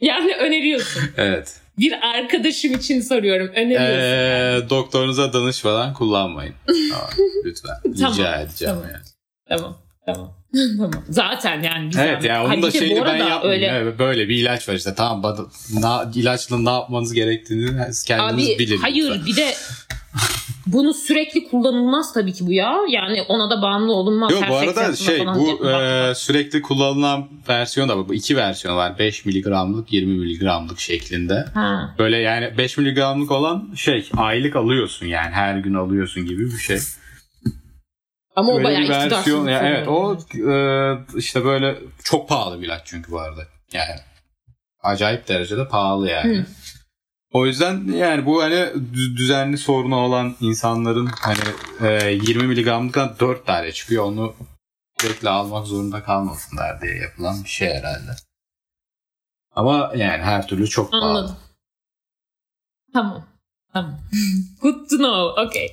Yani öneriyorsun. <laughs> evet. Bir arkadaşım için soruyorum. Öneriyorsun. Ee, yani. Doktorunuza danışmadan kullanmayın. <laughs> tamam, lütfen. Rica tamam, edeceğim tamam. yani. Tamam. Tamam. tamam. <laughs> Zaten yani güzel. Evet ya yani onun da şeyini ben yapmıyorum. Öyle... böyle bir ilaç var işte. Tamam na, ilaçla ne yapmanız gerektiğini kendiniz Abi, bilin. Hayır lütfen. bir de bunu sürekli kullanılmaz tabii ki bu ya. Yani ona da bağımlı olunmaz. Yok bu arada şey bu e, sürekli kullanılan versiyon da var. Bu iki versiyon var. 5 miligramlık 20 miligramlık şeklinde. Ha. Böyle yani 5 miligramlık olan şey aylık alıyorsun yani her gün alıyorsun gibi bir şey. Ama o bayağı versiyon, yani Evet o e, işte böyle çok pahalı bir ilaç çünkü bu arada. Yani acayip derecede pahalı yani. Hı. O yüzden yani bu hani düzenli sorunu olan insanların hani e, 20 miligramlıktan 4 tane çıkıyor. Onu sürekli almak zorunda kalmasınlar diye yapılan bir şey herhalde. Ama yani her türlü çok pahalı. Anladım. Tamam. Tamam. <laughs> Good to know. Okay.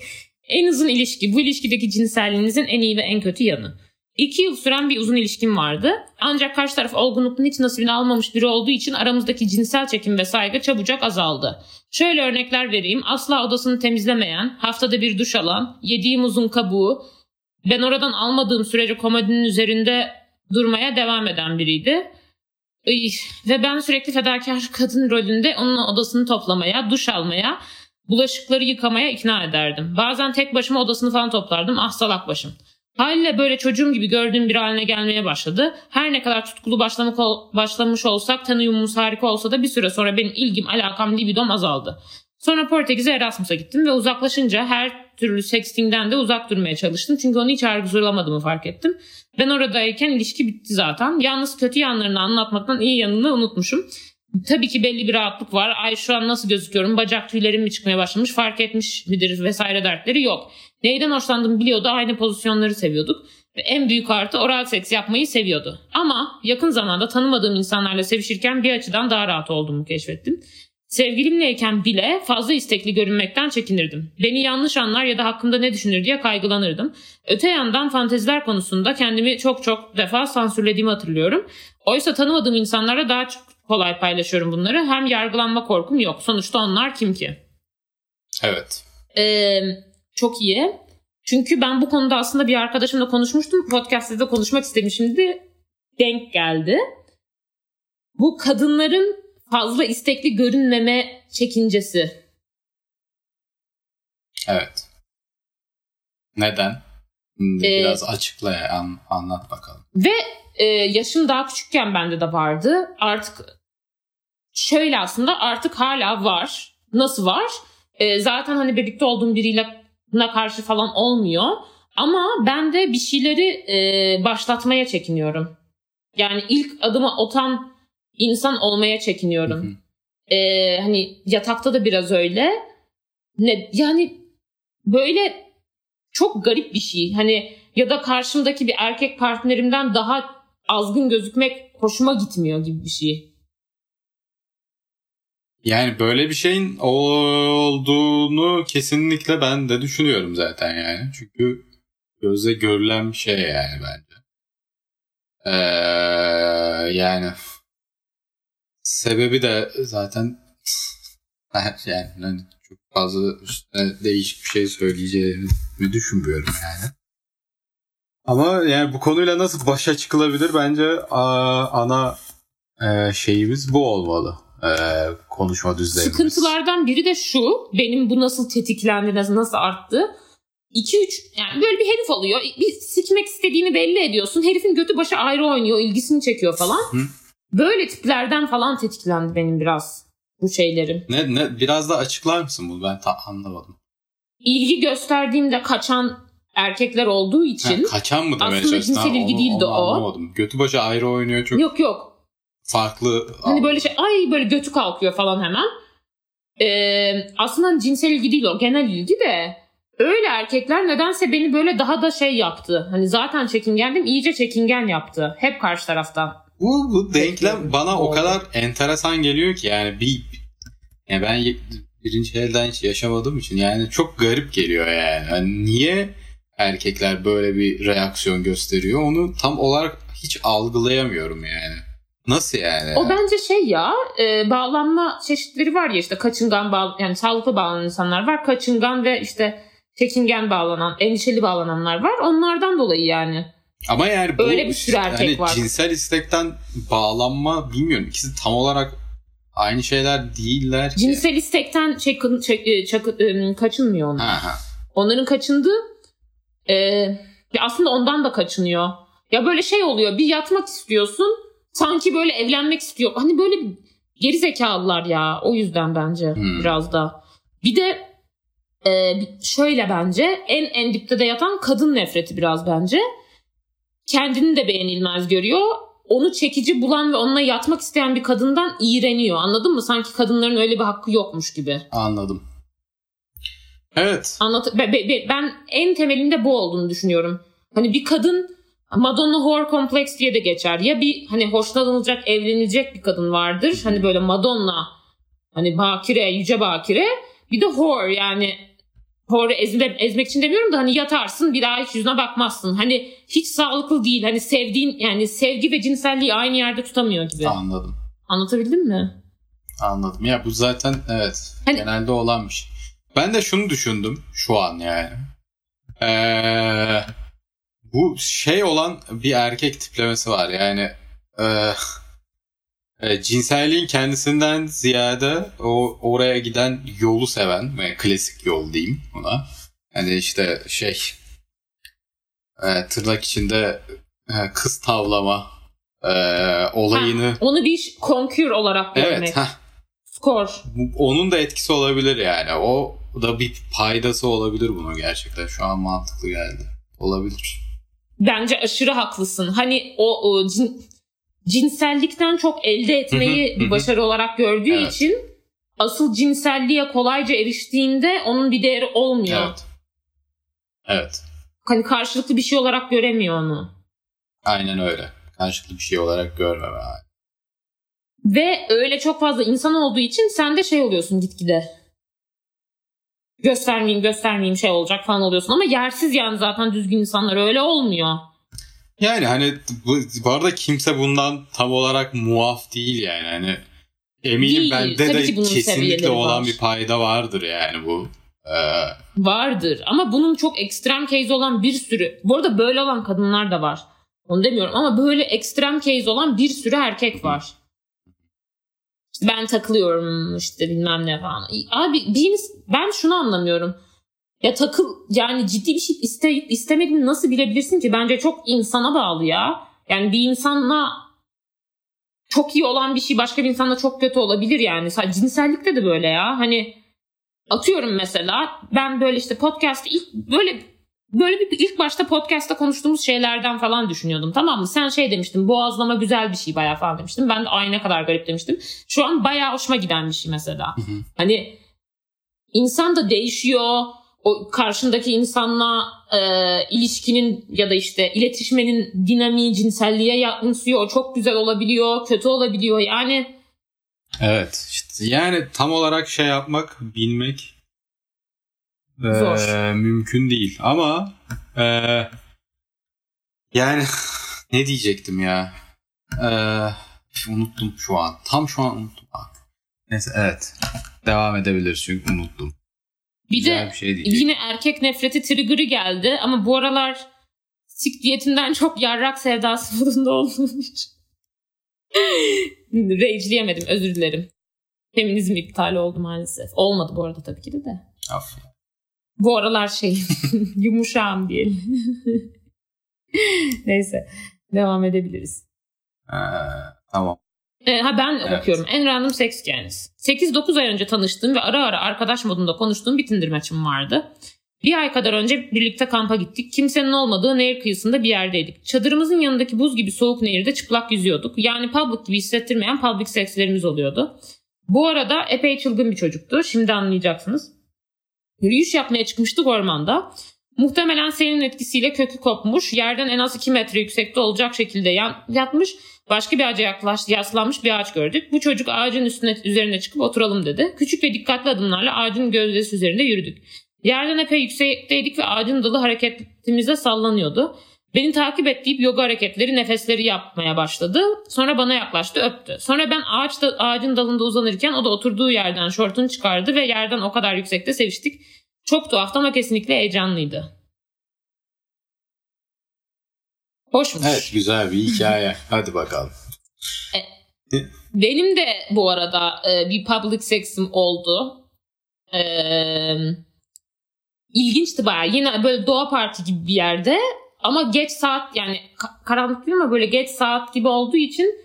En uzun ilişki. Bu ilişkideki cinselliğinizin en iyi ve en kötü yanı. İki yıl süren bir uzun ilişkim vardı. Ancak karşı taraf olgunluktan hiç nasibini almamış biri olduğu için aramızdaki cinsel çekim ve saygı çabucak azaldı. Şöyle örnekler vereyim. Asla odasını temizlemeyen, haftada bir duş alan, yediğim uzun kabuğu, ben oradan almadığım sürece komodinin üzerinde durmaya devam eden biriydi. Ve ben sürekli fedakar kadın rolünde onun odasını toplamaya, duş almaya, bulaşıkları yıkamaya ikna ederdim. Bazen tek başıma odasını falan toplardım. Ah salak başım. Haliyle böyle çocuğum gibi gördüğüm bir haline gelmeye başladı. Her ne kadar tutkulu başlamak ol, başlamış olsak tanıyumumuz harika olsa da bir süre sonra benim ilgim, alakam, libidom azaldı. Sonra Portekiz'e Erasmus'a gittim ve uzaklaşınca her türlü sextingden de uzak durmaya çalıştım. Çünkü onu hiç arguzulamadığımı fark ettim. Ben oradayken ilişki bitti zaten. Yalnız kötü yanlarını anlatmaktan iyi yanını unutmuşum. Tabii ki belli bir rahatlık var. Ay şu an nasıl gözüküyorum? Bacak tüylerim mi çıkmaya başlamış? Fark etmiş midir vesaire dertleri yok. Neyden hoşlandığımı biliyordu. Aynı pozisyonları seviyorduk. Ve en büyük artı oral seks yapmayı seviyordu. Ama yakın zamanda tanımadığım insanlarla sevişirken bir açıdan daha rahat olduğumu keşfettim. Sevgilimleyken bile fazla istekli görünmekten çekinirdim. Beni yanlış anlar ya da hakkımda ne düşünür diye kaygılanırdım. Öte yandan fanteziler konusunda kendimi çok çok defa sansürlediğimi hatırlıyorum. Oysa tanımadığım insanlarla daha çok kolay paylaşıyorum bunları. Hem yargılanma korkum yok. Sonuçta onlar kim ki? Evet. Ee, çok iyi. Çünkü ben bu konuda aslında bir arkadaşımla konuşmuştum. Podcast'te de konuşmak istemişimdi. Denk geldi. Bu kadınların fazla istekli görünmeme çekincesi. Evet. Neden? Biraz ee, açıkla an, anlat bakalım. Ve e, yaşım daha küçükken bende de vardı. Artık şöyle aslında artık hala var. Nasıl var? E, zaten hani birlikte olduğum biriyle karşı falan olmuyor. Ama ben de bir şeyleri e, başlatmaya çekiniyorum. Yani ilk adımı otan insan olmaya çekiniyorum. Ee, hani yatakta da biraz öyle. Ne yani böyle çok garip bir şey. Hani ya da karşımdaki bir erkek partnerimden daha azgın gözükmek hoşuma gitmiyor gibi bir şey. Yani böyle bir şeyin olduğunu kesinlikle ben de düşünüyorum zaten yani. Çünkü gözle görülen bir şey yani bence. Ee, yani Sebebi de zaten <laughs> yani hani çok fazla üstüne değişik bir şey söyleyeceğimi düşünmüyorum yani. Ama yani bu konuyla nasıl başa çıkılabilir bence ana e, şeyimiz bu olmalı. E, konuşma düzeyimiz. Sıkıntılardan biri de şu. Benim bu nasıl tetiklendi, nasıl, arttı. 2-3 yani böyle bir herif oluyor. Bir sikmek istediğini belli ediyorsun. Herifin götü başı ayrı oynuyor. ilgisini çekiyor falan. Hı. Böyle tiplerden falan tetiklendi benim biraz bu şeylerim. Ne, ne biraz da açıklar mısın bunu? Ben ta- anlamadım. İlgi gösterdiğimde kaçan erkekler olduğu için. Ha, kaçan mı demeye Aslında cinsel ilgi değildi o. Anlamadım. Götü başı ayrı oynuyor çok. Yok yok. Farklı. Hani böyle şey ay böyle götü kalkıyor falan hemen. Ee, aslında cinsel ilgi değil o genel ilgi de. Öyle erkekler nedense beni böyle daha da şey yaptı. Hani zaten çekingendim iyice çekingen yaptı. Hep karşı taraftan. Bu, bu denklem bana o kadar enteresan geliyor ki yani bir yani ben birinci elden hiç yaşamadığım için yani çok garip geliyor yani. yani niye erkekler böyle bir reaksiyon gösteriyor onu tam olarak hiç algılayamıyorum yani. Nasıl yani? O bence şey ya e, bağlanma çeşitleri var ya işte kaçıngan bağ yani sağlıklı bağlanan insanlar var. Kaçıngan ve işte çekingen bağlanan, endişeli bağlananlar var. Onlardan dolayı yani. Ama yani bu Öyle bir sürü erkek hani var. cinsel istekten bağlanma bilmiyorum. İkisi tam olarak aynı şeyler değiller ki. Cinsel istekten çek, e, çek, e, kaçınmıyor onlar. Aha. Onların kaçındığı e, aslında ondan da kaçınıyor. Ya böyle şey oluyor bir yatmak istiyorsun sanki böyle evlenmek istiyor. Hani böyle geri zekalılar ya o yüzden bence hmm. biraz da. Bir de e, şöyle bence en en dipte de yatan kadın nefreti biraz bence kendini de beğenilmez görüyor. Onu çekici bulan ve onunla yatmak isteyen bir kadından iğreniyor. Anladın mı? Sanki kadınların öyle bir hakkı yokmuş gibi. Anladım. Evet. Anlat ben en temelinde bu olduğunu düşünüyorum. Hani bir kadın Madonna Whore Complex diye de geçer. Ya bir hani hoşlanılacak, evlenilecek bir kadın vardır. Hani böyle Madonna hani bakire, yüce bakire. Bir de whore yani whore'u ezme, ezmek için demiyorum da hani yatarsın bir daha hiç yüzüne bakmazsın. Hani hiç sağlıklı değil. Hani sevdiğin yani sevgi ve cinselliği aynı yerde tutamıyor gibi. Anladım. Anlatabildim mi? Anladım. Ya bu zaten evet Hani- genelde olan bir şey. Ben de şunu düşündüm şu an yani. Ee, bu şey olan bir erkek tiplemesi var yani e, e, cinselliğin kendisinden ziyade o oraya giden yolu seven ve klasik yol diyeyim ona. Hani işte şey e, tırnak içinde e, kız tavlama e, olayını Onu bir konkür olarak görmek. evet Skor. onun da etkisi olabilir yani. O da bir paydası olabilir bunun gerçekten. Şu an mantıklı geldi. Olabilir. Bence aşırı haklısın. Hani o, o cin- cinsellikten çok elde etmeyi bir başarı olarak gördüğü Evet. için asıl cinselliğe kolayca eriştiğinde onun bir değeri olmuyor. Evet. Evet. Hani karşılıklı bir şey olarak göremiyor onu. Aynen öyle. Karşılıklı bir şey olarak görmeme. Ve öyle çok fazla insan olduğu için sen de şey oluyorsun gitgide. Göstermeyeyim göstermeyeyim şey olacak falan oluyorsun ama yersiz yani zaten düzgün insanlar öyle olmuyor. Yani hani bu, bu arada kimse bundan tam olarak muaf değil yani. Hani eminim Değil. bende de kesinlikle olan var. bir payda vardır yani bu. Ee, Vardır ama bunun çok ekstrem case olan bir sürü. Bu arada böyle olan kadınlar da var. Onu demiyorum ama böyle ekstrem case olan bir sürü erkek var. İşte ben takılıyorum işte bilmem ne falan. Abi bir ins- ben şunu anlamıyorum. Ya takıl yani ciddi bir şey isteyip istemediğini nasıl bilebilirsin ki? Bence çok insana bağlı ya. Yani bir insanla çok iyi olan bir şey başka bir insanla çok kötü olabilir yani. Cinsellikte de böyle ya. Hani atıyorum mesela ben böyle işte podcast ilk böyle böyle bir ilk başta podcast'ta konuştuğumuz şeylerden falan düşünüyordum tamam mı? Sen şey demiştin boğazlama güzel bir şey bayağı falan demiştin. Ben de ay ne kadar garip demiştim. Şu an bayağı hoşuma giden bir şey mesela. Hı hı. Hani insan da değişiyor. O karşındaki insanla e, ilişkinin ya da işte iletişimin dinamiği cinselliğe yansıyor. O çok güzel olabiliyor, kötü olabiliyor. Yani evet. işte yani tam olarak şey yapmak, bilmek Zor. mümkün değil. Ama ee, yani ne diyecektim ya? Ee, unuttum şu an. Tam şu an unuttum. Bak. Neyse evet. Devam edebiliriz çünkü unuttum. bir Güzel de bir şey. Yine erkek nefreti trigger'ı geldi ama bu aralar sik diyetinden çok yarrak sevdası <laughs> modunda olduğum için. <laughs> Rage'leyemedim özür dilerim. Feminizm iptal oldu maalesef. Olmadı bu arada tabii ki de de. Aferin. Bu aralar şey <laughs> yumuşağım diyelim. <laughs> Neyse devam edebiliriz. Ee, tamam. Ee, ha ben Evet. okuyorum. En random sex hikayeniz. 8-9 ay önce tanıştığım ve ara ara arkadaş modunda konuştuğum bir Tinder maçım vardı. Bir ay kadar önce birlikte kampa gittik. Kimsenin olmadığı nehir kıyısında bir yerdeydik. Çadırımızın yanındaki buz gibi soğuk nehirde çıplak yüzüyorduk. Yani public gibi hissettirmeyen public sekslerimiz oluyordu. Bu arada epey çılgın bir çocuktu. Şimdi anlayacaksınız. Yürüyüş yapmaya çıkmıştık ormanda. Muhtemelen senin etkisiyle kökü kopmuş, yerden en az 2 metre yüksekte olacak şekilde yatmış, başka bir ağaca yaklaş, yaslanmış bir ağaç gördük. Bu çocuk ağacın üstüne üzerine çıkıp oturalım dedi. Küçük ve dikkatli adımlarla ağacın gövdesi üzerinde yürüdük. Yerden epey yüksekteydik ve ağacın dalı hareketimize sallanıyordu. Beni takip ettiği yoga hareketleri, nefesleri yapmaya başladı. Sonra bana yaklaştı, öptü. Sonra ben ağaçta, ağacın dalında uzanırken o da oturduğu yerden şortunu çıkardı ve yerden o kadar yüksekte seviştik. Çok tuhaftı ama kesinlikle heyecanlıydı. Hoşmuş. Evet güzel bir hikaye. Hadi bakalım. Benim de bu arada e, bir public sex'im oldu. E, ilginçti bayağı. Yine böyle doğa parti gibi bir yerde. Ama geç saat yani ka- karanlık değil ama böyle geç saat gibi olduğu için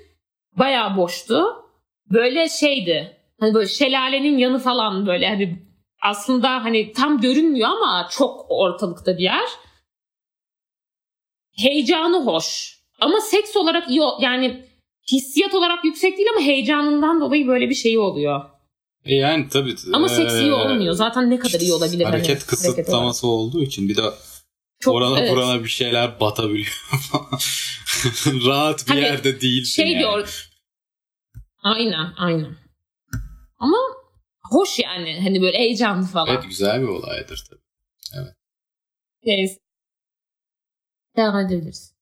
bayağı boştu. Böyle şeydi. Hani böyle şelalenin yanı falan böyle hani aslında hani tam görünmüyor ama çok ortalıkta bir yer. Heyecanı hoş. Ama seks olarak iyi yani hissiyat olarak yüksek değil ama heyecanından dolayı böyle bir şey oluyor. E yani tabii. Ama seks iyi ee, olmuyor. Zaten ne kadar iyi olabilir? hani Hareket hareket kısıtlaması olduğu için bir de. Çok, orana evet. burana bir şeyler batabiliyor. <laughs> Rahat bir Hani yerde değilsin şey yani. diyor. Aynen aynen. Ama hoş yani hani böyle heyecanlı falan. Evet güzel bir olaydır tabii. Evet. Neyse. Devam edebiliriz.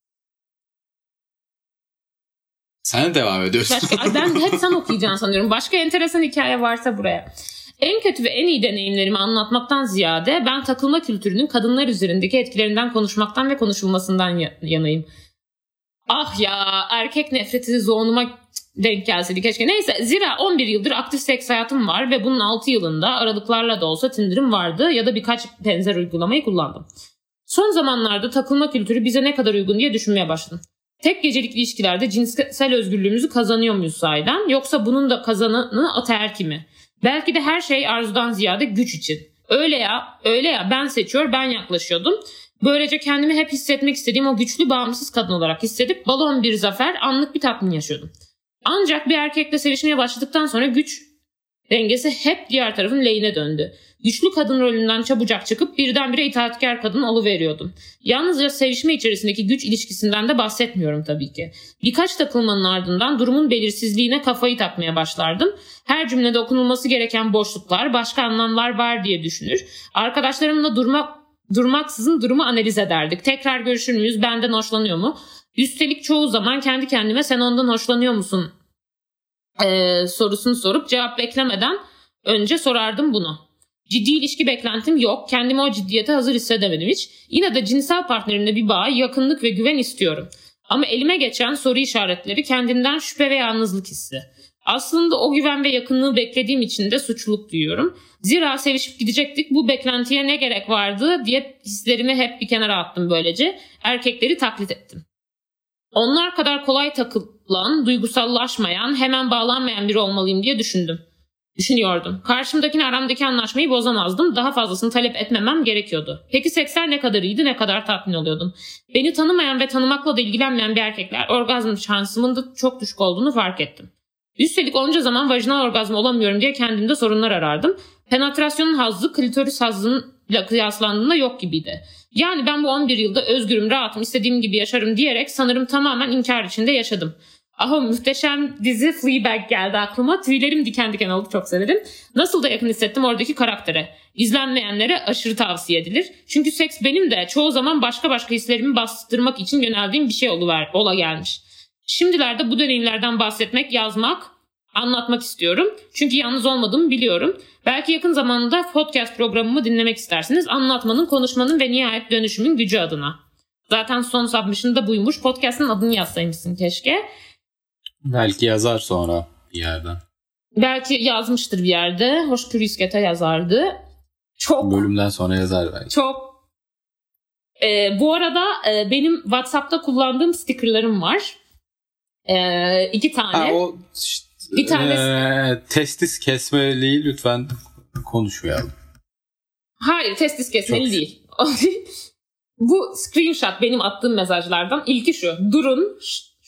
Sen de devam ediyorsun. Başka, ben hep sen okuyacaksın sanıyorum. Başka enteresan hikaye varsa buraya. En kötü ve en iyi deneyimlerimi anlatmaktan ziyade ben takılma kültürünün kadınlar üzerindeki etkilerinden konuşmaktan ve konuşulmasından yanayım. Ah ya erkek nefreti zoğunuma denk gelseydi keşke. Neyse zira 11 yıldır aktif seks hayatım var ve bunun 6 yılında aralıklarla da olsa Tinder'ım vardı ya da birkaç benzer uygulamayı kullandım. Son zamanlarda takılma kültürü bize ne kadar uygun diye düşünmeye başladım. Tek gecelik ilişkilerde cinsel özgürlüğümüzü kazanıyor muyuz sahiden yoksa bunun da kazananı ataerki mi? Belki de her şey arzudan ziyade güç için. Öyle ya, öyle ya ben seçiyor, ben yaklaşıyordum. Böylece kendimi hep hissetmek istediğim o güçlü bağımsız kadın olarak hissedip balon bir zafer, anlık bir tatmin yaşıyordum. Ancak bir erkekle sevişmeye başladıktan sonra güç dengesi hep diğer tarafın lehine döndü. Güçlü kadın rolünden çabucak çıkıp birdenbire itaatkar kadın oluveriyordum. Yalnızca sevişme içerisindeki güç ilişkisinden de bahsetmiyorum tabii ki. Birkaç takılmanın ardından durumun belirsizliğine kafayı takmaya başlardım. Her cümlede okunulması gereken boşluklar, başka anlamlar var diye düşünür. Arkadaşlarımla durmak durmaksızın durumu analiz ederdik. Tekrar görüşür müyüz? Benden hoşlanıyor mu? Üstelik çoğu zaman kendi kendime sen ondan hoşlanıyor musun? Ee, sorusunu sorup cevap beklemeden önce sorardım bunu. Ciddi ilişki beklentim yok. Kendimi o ciddiyete hazır hissedemedim hiç. Yine de cinsel partnerimle bir bağ, yakınlık ve güven istiyorum. Ama elime geçen soru işaretleri kendinden şüphe ve yalnızlık hissi. Aslında o güven ve yakınlığı beklediğim için de suçluluk duyuyorum. Zira sevişip gidecektik bu beklentiye ne gerek vardı diye hislerimi hep bir kenara attım böylece. Erkekleri taklit ettim. Onlar kadar kolay takılan, duygusallaşmayan, hemen bağlanmayan biri olmalıyım diye düşündüm. Düşünüyordum. Karşımdakine aramdaki anlaşmayı bozamazdım. Daha fazlasını talep etmemem gerekiyordu. Peki seksler ne kadar iyiydi, ne kadar tatmin oluyordum. Beni tanımayan ve tanımakla da ilgilenmeyen bir erkekler orgazm şansımın da çok düşük olduğunu fark ettim. Üstelik onca zaman vajinal orgazm olamıyorum diye kendimde sorunlar arardım. Penetrasyonun hazzı klitoris hazzıyla kıyaslandığında yok gibiydi. Yani ben bu 11 yılda özgürüm, rahatım, istediğim gibi yaşarım diyerek sanırım tamamen inkar içinde yaşadım. Aha muhteşem dizi Fleabag geldi aklıma. Tüylerim diken diken oldu çok severim. Nasıl da yakın hissettim oradaki karaktere. İzlenmeyenlere aşırı tavsiye edilir. Çünkü seks benim de çoğu zaman başka başka hislerimi bastırmak için yöneldiğim bir şey oluver, ola gelmiş. Şimdilerde bu deneyimlerden bahsetmek, yazmak, anlatmak istiyorum. Çünkü yalnız olmadığımı biliyorum. Belki yakın zamanda podcast programımı dinlemek istersiniz. Anlatmanın, konuşmanın ve nihayet dönüşümün gücü adına. Zaten son submission da buymuş. Podcast'ın adını yazsaymışsın keşke. Belki yazar sonra bir yerden. Belki yazmıştır bir yerde. Hoşgörü İskete yazardı. Çok. Bölümden sonra yazar belki. Çok. Ee, bu arada e, benim WhatsApp'ta kullandığım stickerlarım var. Ee, iki tane. Ha, o işte, bir tanesi. E, testis kesmeliği lütfen konuşmayalım. Hayır testis kesmeli Çok... değil. <laughs> bu screenshot benim attığım mesajlardan. İlki şu. Durun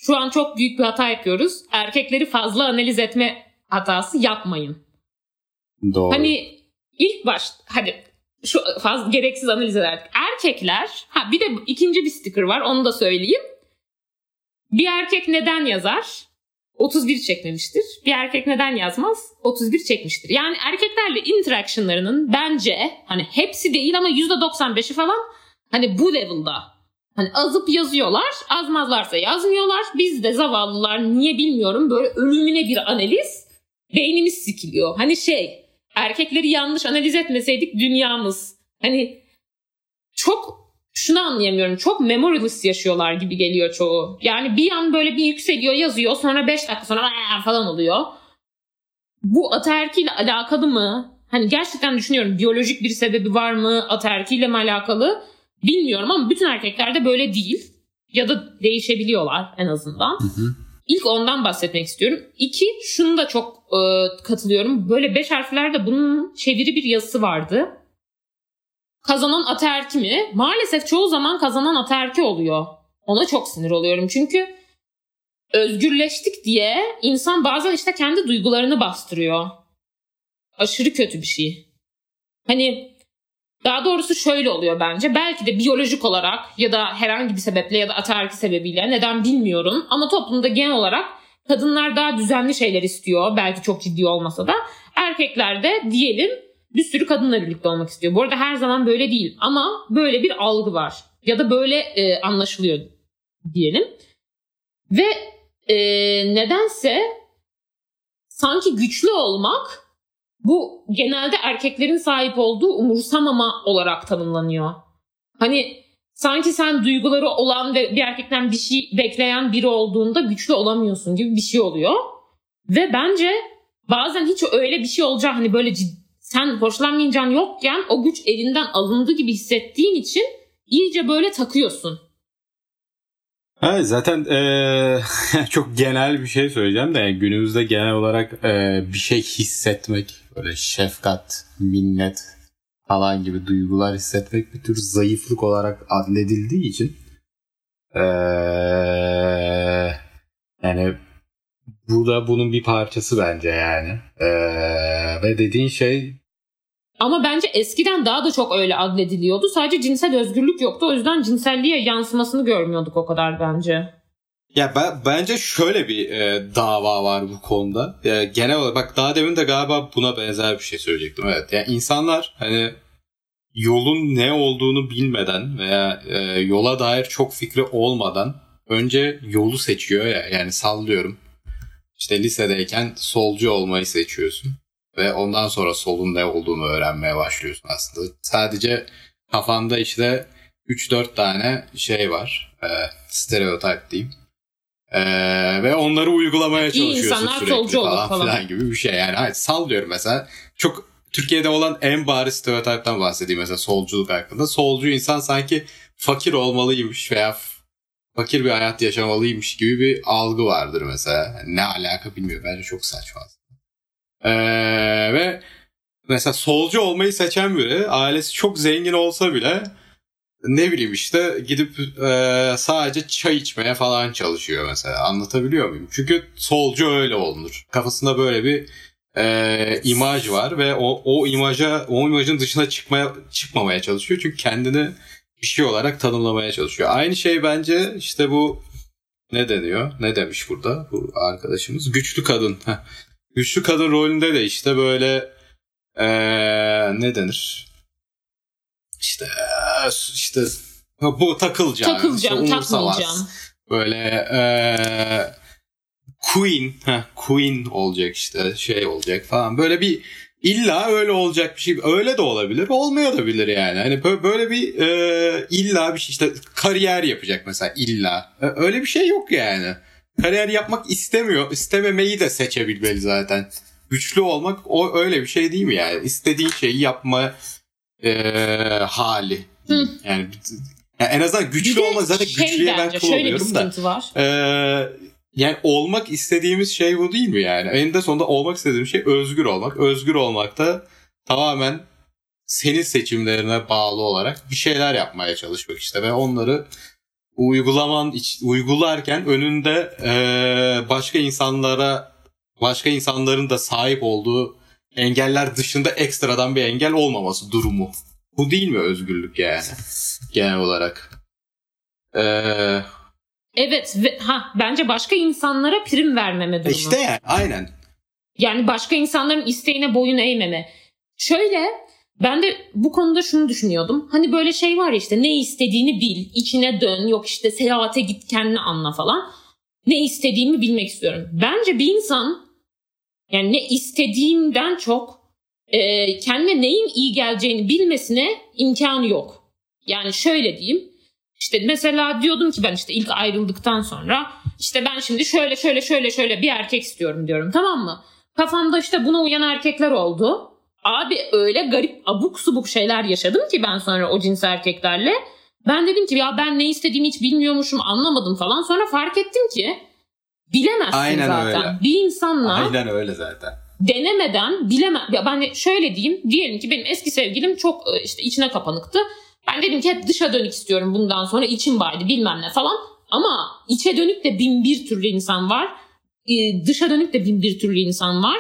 şu an çok büyük bir hata yapıyoruz. Erkekleri fazla analiz etme hatası yapmayın. Doğru. Hani ilk baş hadi şu fazla gereksiz analiz ederdik. Erkekler ha bir de ikinci bir sticker var onu da söyleyeyim. Bir erkek neden yazar? 31 çekmemiştir. Bir erkek neden yazmaz? 31 çekmiştir. Yani erkeklerle interactionlarının bence hani hepsi değil ama %95'i falan hani bu level'da Hani azıp yazıyorlar, azmazlarsa yazmıyorlar. Biz de zavallılar niye bilmiyorum böyle ölümüne bir analiz beynimiz sikiliyor. Hani şey erkekleri yanlış analiz etmeseydik dünyamız. Hani çok şunu anlayamıyorum. Çok memoryless yaşıyorlar gibi geliyor çoğu. Yani bir an böyle bir yükseliyor yazıyor sonra 5 dakika sonra falan oluyor. Bu ataerkiyle alakalı mı? Hani gerçekten düşünüyorum biyolojik bir sebebi var mı? Ataerkiyle mi alakalı? Bilmiyorum ama bütün erkeklerde böyle değil. Ya da değişebiliyorlar en azından. Hı hı. İlk ondan bahsetmek istiyorum. İki, şunu da çok e, katılıyorum. Böyle beş harflerde bunun çeviri bir yazısı vardı. Kazanan ataerki mi? Maalesef çoğu zaman kazanan ataerki oluyor. Ona çok sinir oluyorum. Çünkü özgürleştik diye insan bazen işte kendi duygularını bastırıyor. Aşırı kötü bir şey. Hani daha doğrusu şöyle oluyor bence. Belki de biyolojik olarak ya da herhangi bir sebeple ya da ataerki sebebiyle neden bilmiyorum. Ama toplumda genel olarak kadınlar daha düzenli şeyler istiyor. Belki çok ciddi olmasa da. Erkekler de diyelim bir sürü kadınla birlikte olmak istiyor. Bu arada her zaman böyle değil ama böyle bir algı var. Ya da böyle e, anlaşılıyor diyelim. Ve e, nedense sanki güçlü olmak bu genelde erkeklerin sahip olduğu umursamama olarak tanımlanıyor. Hani sanki sen duyguları olan ve bir erkekten bir şey bekleyen biri olduğunda güçlü olamıyorsun gibi bir şey oluyor. Ve bence bazen hiç öyle bir şey olacak hani böyle ciddi, sen hoşlanmayacağın yokken o güç elinden alındı gibi hissettiğin için iyice böyle takıyorsun. Evet zaten ee, <laughs> çok genel bir şey söyleyeceğim de yani günümüzde genel olarak ee, bir şey hissetmek böyle şefkat, minnet falan gibi duygular hissetmek bir tür zayıflık olarak adledildiği için ee, yani bu da bunun bir parçası bence yani ee, ve dediğin şey ama bence eskiden daha da çok öyle adlediliyordu. Sadece cinsel özgürlük yoktu. O yüzden cinselliğe yansımasını görmüyorduk o kadar bence. Ya ben, bence şöyle bir e, dava var bu konuda. E, genel olarak bak daha demin de galiba buna benzer bir şey söyleyecektim. Evet. Yani insanlar hani yolun ne olduğunu bilmeden veya e, yola dair çok fikri olmadan önce yolu seçiyor ya. Yani sallıyorum. İşte lisedeyken solcu olmayı seçiyorsun ve ondan sonra solun ne olduğunu öğrenmeye başlıyorsun aslında. Sadece kafanda işte 3-4 tane şey var. E, stereotip diyeyim. E, ve onları uygulamaya çalışıyorsun İyi sürekli falan, falan filan gibi bir şey. Yani hayır, sallıyorum mesela. Çok Türkiye'de olan en bariz stereotipten bahsedeyim mesela solculuk hakkında. Solcu insan sanki fakir olmalıymış veya fakir bir hayat yaşamalıymış gibi bir algı vardır mesela. Ne alaka bilmiyorum. Bence çok saçma. Ee, ve mesela solcu olmayı seçen biri ailesi çok zengin olsa bile ne bileyim işte gidip e, sadece çay içmeye falan çalışıyor mesela. Anlatabiliyor muyum? Çünkü solcu öyle olunur. Kafasında böyle bir e, imaj var ve o, o imaja o imajın dışına çıkmaya çıkmamaya çalışıyor. Çünkü kendini bir şey olarak tanımlamaya çalışıyor. Aynı şey bence işte bu ne deniyor? Ne demiş burada bu arkadaşımız? Güçlü kadın. Güçlü kadın rolünde de işte böyle ee, ne denir? İşte işte bu takılacağım. Takılacağım, işte, takmayacağım. Böyle ee, Queen, heh, Queen olacak işte şey olacak falan. Böyle bir illa öyle olacak bir şey. Öyle de olabilir, olmaya da bilir yani. Hani böyle bir e, illa bir şey işte kariyer yapacak mesela illa. Öyle bir şey yok yani kariyer yapmak istemiyor. İstememeyi de seçebilmeli zaten. Güçlü olmak o öyle bir şey değil mi yani? İstediğin şeyi yapma e, hali. Hı. Yani, yani en azından güçlü olma zaten şey güçlüye ben kıl oluyorum da. Var. E, yani olmak istediğimiz şey bu değil mi yani? Eninde sonunda olmak istediğim şey özgür olmak. Özgür olmak da tamamen senin seçimlerine bağlı olarak bir şeyler yapmaya çalışmak işte ve onları uygulaman uygularken önünde e, başka insanlara başka insanların da sahip olduğu engeller dışında ekstradan bir engel olmaması durumu. Bu değil mi özgürlük yani <laughs> genel olarak? Ee, evet ve, ha bence başka insanlara prim vermeme durumu. İşte yani aynen. Yani başka insanların isteğine boyun eğmeme. Şöyle ben de bu konuda şunu düşünüyordum. Hani böyle şey var işte ne istediğini bil, içine dön, yok işte seyahate git kendini anla falan. Ne istediğimi bilmek istiyorum. Bence bir insan yani ne istediğinden çok e, kendine neyin iyi geleceğini bilmesine imkanı yok. Yani şöyle diyeyim. İşte mesela diyordum ki ben işte ilk ayrıldıktan sonra işte ben şimdi şöyle şöyle şöyle şöyle bir erkek istiyorum diyorum tamam mı? Kafamda işte buna uyan erkekler oldu. Abi öyle garip abuk subuk şeyler yaşadım ki ben sonra o cins erkeklerle. Ben dedim ki ya ben ne istediğimi hiç bilmiyormuşum anlamadım falan. Sonra fark ettim ki bilemezsin Aynen zaten. Öyle. Bir insanla Aynen öyle zaten. Denemeden bilemem. Ya ben şöyle diyeyim. Diyelim ki benim eski sevgilim çok e, işte içine kapanıktı. Ben dedim ki hep dışa dönük istiyorum bundan sonra içim baydı bilmem ne falan. Ama içe dönük de bin bir türlü insan var. E, dışa dönük de bin bir türlü insan var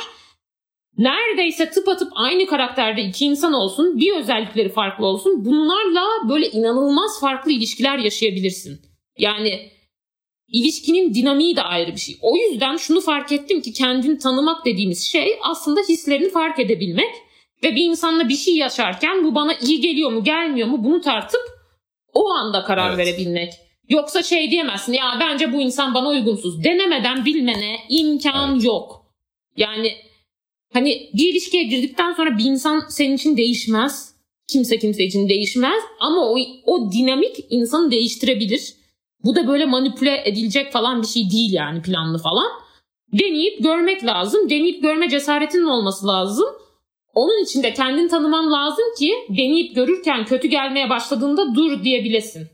neredeyse tıpatıp aynı karakterde iki insan olsun, bir özellikleri farklı olsun. Bunlarla böyle inanılmaz farklı ilişkiler yaşayabilirsin. Yani ilişkinin dinamiği de ayrı bir şey. O yüzden şunu fark ettim ki kendini tanımak dediğimiz şey aslında hislerini fark edebilmek ve bir insanla bir şey yaşarken bu bana iyi geliyor mu gelmiyor mu bunu tartıp o anda karar evet. verebilmek. Yoksa şey diyemezsin ya bence bu insan bana uygunsuz. Denemeden bilmene imkan evet. yok. Yani hani bir ilişkiye girdikten sonra bir insan senin için değişmez. Kimse kimse için değişmez ama o, o dinamik insanı değiştirebilir. Bu da böyle manipüle edilecek falan bir şey değil yani planlı falan. Deneyip görmek lazım. Deneyip görme cesaretinin olması lazım. Onun için de kendini tanıman lazım ki deneyip görürken kötü gelmeye başladığında dur diyebilesin.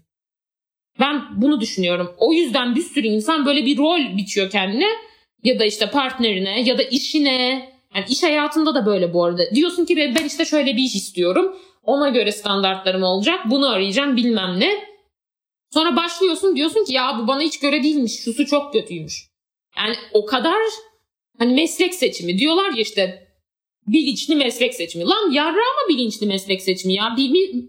Ben bunu düşünüyorum. O yüzden bir sürü insan böyle bir rol biçiyor kendine ya da işte partnerine ya da işine. Yani iş hayatında da böyle bu arada. Diyorsun ki ben işte şöyle bir iş istiyorum. Ona göre standartlarım olacak. Bunu arayacağım bilmem ne. Sonra başlıyorsun diyorsun ki ya bu bana hiç göre değilmiş. Şusu çok kötüymüş. Yani o kadar hani meslek seçimi diyorlar ya işte bilinçli meslek seçimi. Lan yarra mı bilinçli meslek seçimi ya? Bir, bir,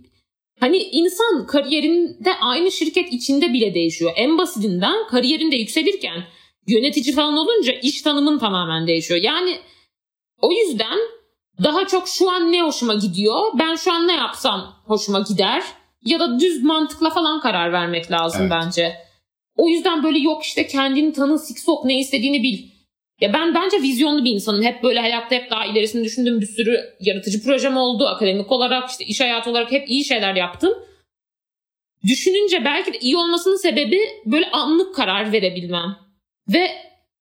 hani insan kariyerinde aynı şirket içinde bile değişiyor. En basitinden kariyerinde yükselirken yönetici falan olunca iş tanımın tamamen değişiyor. Yani o yüzden daha çok şu an ne hoşuma gidiyor? Ben şu an ne yapsam hoşuma gider? Ya da düz mantıkla falan karar vermek lazım evet. bence. O yüzden böyle yok işte kendini tanı, siksok ne istediğini bil. Ya ben bence vizyonlu bir insanım. Hep böyle hayatta hep daha ilerisini düşündüğüm bir sürü yaratıcı projem oldu. Akademik olarak işte iş hayatı olarak hep iyi şeyler yaptım. Düşününce belki de iyi olmasının sebebi böyle anlık karar verebilmem. Ve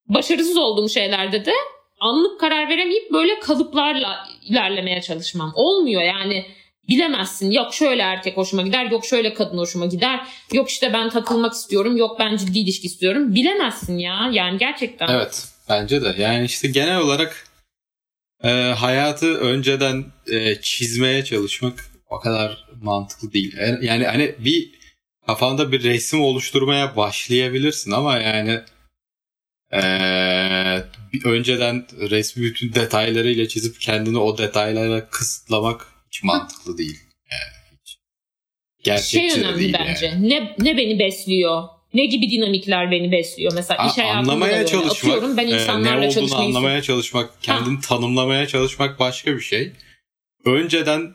başarısız olduğum şeylerde de anlık karar veremeyip böyle kalıplarla ilerlemeye çalışmam. Olmuyor yani bilemezsin. Yok şöyle erkek hoşuma gider, yok şöyle kadın hoşuma gider. Yok işte ben takılmak istiyorum, yok ben ciddi ilişki istiyorum. Bilemezsin ya yani gerçekten. Evet bence de. Yani işte genel olarak e, hayatı önceden e, çizmeye çalışmak o kadar mantıklı değil. E, yani hani bir kafanda bir resim oluşturmaya başlayabilirsin ama yani ee, önceden resmi bütün detaylarıyla çizip kendini o detaylara kısıtlamak hiç mantıklı değil. Yani hiç. Gerçekçi şey önemli değil bence. Yani. Ne, ne beni besliyor? Ne gibi dinamikler beni besliyor? Mesela A, iş hayatında anlamaya da çalışmak, Atıyorum ben insanlarla e, ne olduğunu anlamaya çalışmak, kendini ha. tanımlamaya çalışmak başka bir şey. Önceden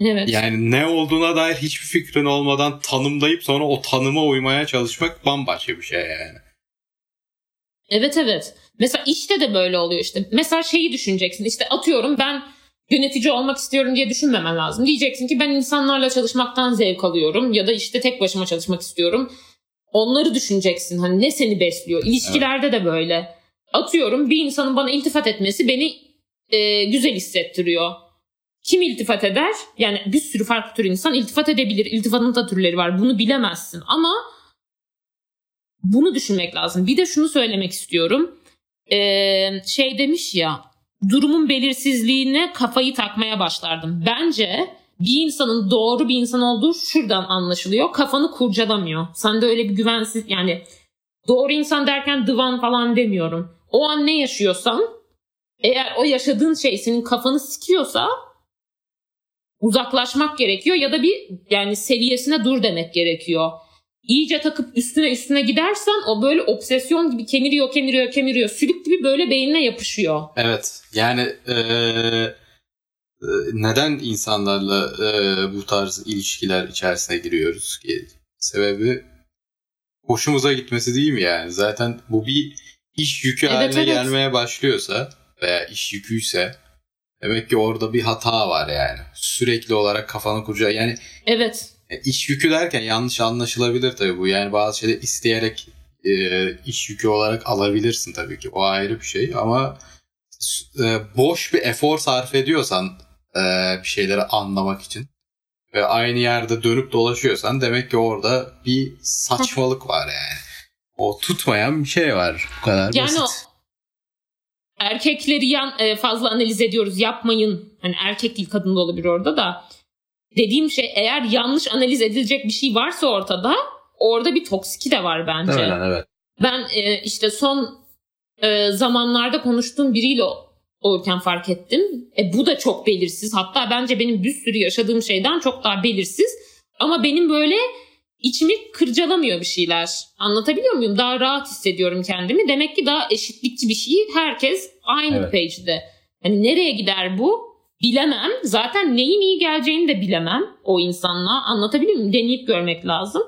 Evet. Yani ne olduğuna dair hiçbir fikrin olmadan tanımlayıp sonra o tanıma uymaya çalışmak bambaşka bir şey yani. Evet evet. Mesela işte de böyle oluyor işte. Mesela şeyi düşüneceksin. İşte atıyorum ben yönetici olmak istiyorum diye düşünmemen lazım. Diyeceksin ki ben insanlarla çalışmaktan zevk alıyorum ya da işte tek başıma çalışmak istiyorum. Onları düşüneceksin. Hani ne seni besliyor? İlişkilerde evet. de böyle. Atıyorum bir insanın bana iltifat etmesi beni e, güzel hissettiriyor. Kim iltifat eder? Yani bir sürü farklı tür insan iltifat edebilir. İltifatın da türleri var. Bunu bilemezsin. Ama bunu düşünmek lazım. Bir de şunu söylemek istiyorum. Ee, şey demiş ya durumun belirsizliğine kafayı takmaya başlardım. Bence bir insanın doğru bir insan olduğu şuradan anlaşılıyor. Kafanı kurcalamıyor. Sende öyle bir güvensiz yani doğru insan derken divan falan demiyorum. O an ne yaşıyorsan eğer o yaşadığın şey senin kafanı sikiyorsa uzaklaşmak gerekiyor ya da bir yani seviyesine dur demek gerekiyor iyice takıp üstüne üstüne gidersen o böyle obsesyon gibi kemiriyor kemiriyor kemiriyor sülük gibi böyle beynine yapışıyor. Evet yani ee, neden insanlarla ee, bu tarz ilişkiler içerisine giriyoruz ki? Sebebi hoşumuza gitmesi değil mi yani? Zaten bu bir iş yükü evet, haline evet. gelmeye başlıyorsa veya iş yüküyse demek ki orada bir hata var yani. Sürekli olarak kafanı kurcağı yani. Evet iş yükü derken yanlış anlaşılabilir tabii bu. Yani bazı şeyleri isteyerek e, iş yükü olarak alabilirsin tabii ki. O ayrı bir şey ama e, boş bir efor sarf ediyorsan e, bir şeyleri anlamak için ve aynı yerde dönüp dolaşıyorsan demek ki orada bir saçmalık var yani. O tutmayan bir şey var. Bu kadar yani basit. O erkekleri yan, e, fazla analiz ediyoruz yapmayın. Hani erkek değil kadın da olabilir orada da dediğim şey eğer yanlış analiz edilecek bir şey varsa ortada orada bir toksiki de var bence. Evet, evet. Ben e, işte son e, zamanlarda konuştuğum biriyle olurken fark ettim. E, bu da çok belirsiz. Hatta bence benim bir sürü yaşadığım şeyden çok daha belirsiz. Ama benim böyle içimi kırcalamıyor bir şeyler. Anlatabiliyor muyum? Daha rahat hissediyorum kendimi. Demek ki daha eşitlikçi bir şey. Herkes aynı Evet. page'de. Hani nereye gider bu? Bilemem. Zaten neyin iyi geleceğini de bilemem o insanla. Anlatabiliyor muyum? Deneyip görmek lazım.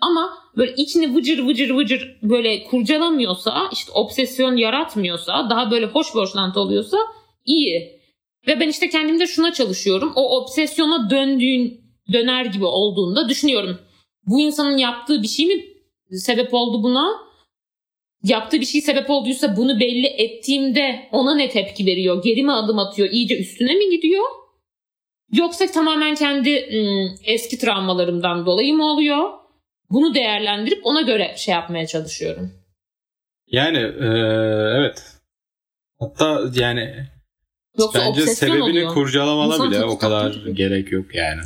Ama böyle içini vıcır vıcır vıcır böyle kurcalamıyorsa, işte obsesyon yaratmıyorsa, daha böyle hoş boşlantı oluyorsa iyi. Ve ben işte kendimde şuna çalışıyorum. O obsesyona döndüğün, döner gibi olduğunda düşünüyorum. Bu insanın yaptığı bir şey mi sebep oldu buna? Yaptığı bir şey sebep olduysa bunu belli ettiğimde ona ne tepki veriyor? Geri mi adım atıyor? İyice üstüne mi gidiyor? Yoksa tamamen kendi ım, eski travmalarımdan dolayı mı oluyor? Bunu değerlendirip ona göre şey yapmaya çalışıyorum. Yani e, evet. Hatta yani Yoksa bence sebebini oluyor. kurcalamana İnsan bile o kadar tatlı. gerek yok yani.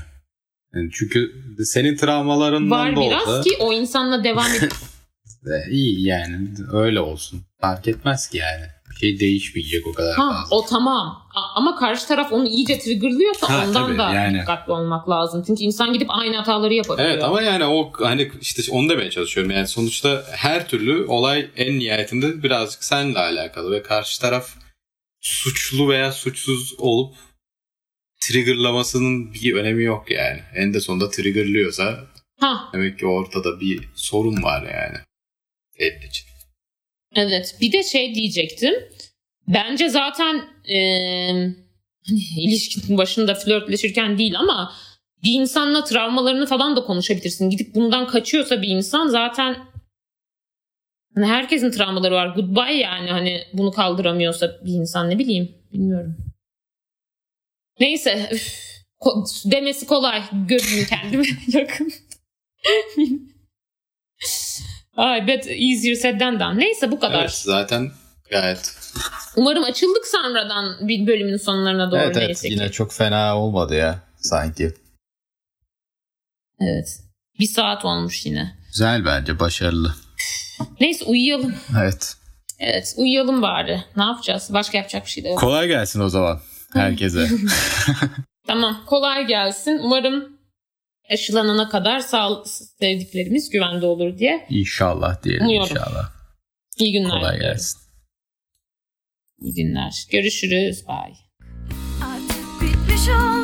Yani çünkü senin travmalarından Var da biraz olsa ki o insanla devam et. <laughs> e, iyi yani öyle olsun. Fark etmez ki yani. Bir şey değişmeyecek o kadar ha, fazla. o tamam. Ama karşı taraf onu iyice triggerlıyorsa Ha, ondan tabii, da yani. dikkatli olmak lazım. Çünkü insan gidip aynı hataları yapabiliyor. Evet ama yani o hani işte onu demeye çalışıyorum. Yani sonuçta her türlü olay en nihayetinde birazcık seninle alakalı ve karşı taraf suçlu veya suçsuz olup triggerlamasının bir önemi yok yani. En de sonunda triggerlıyorsa Ha, demek ki ortada bir sorun var yani. İçin. evet. Bir de şey diyecektim. Bence zaten eee, hani ilişkinin başında flörtleşirken değil ama bir insanla travmalarını falan da konuşabilirsin. Gidip bundan kaçıyorsa bir insan zaten hani herkesin travmaları var. Goodbye yani hani bunu kaldıramıyorsa bir insan ne bileyim bilmiyorum. Neyse üf, demesi kolay. Görün kendime <laughs> yakın. I bet easier said than done. Neyse bu kadar. Evet zaten gayet Umarım açıldık sonradan bir bölümün sonlarına doğru evet evet neyse ki. yine çok fena olmadı ya sanki. Evet. Bir saat olmuş yine. Güzel bence başarılı. Neyse uyuyalım. Evet. Evet uyuyalım bari. Ne yapacağız? Başka yapacak bir şey de yok. Kolay gelsin o zaman herkese. <laughs> Tamam kolay gelsin. Umarım aşılanana kadar sağ sevdiklerimiz güvende olur diye. inşallah diyelim Umuyorum. inşallah. İyi günler. Kolay gelsin. İyi günler. Görüşürüz. Bye. Artık bitmiş olmalı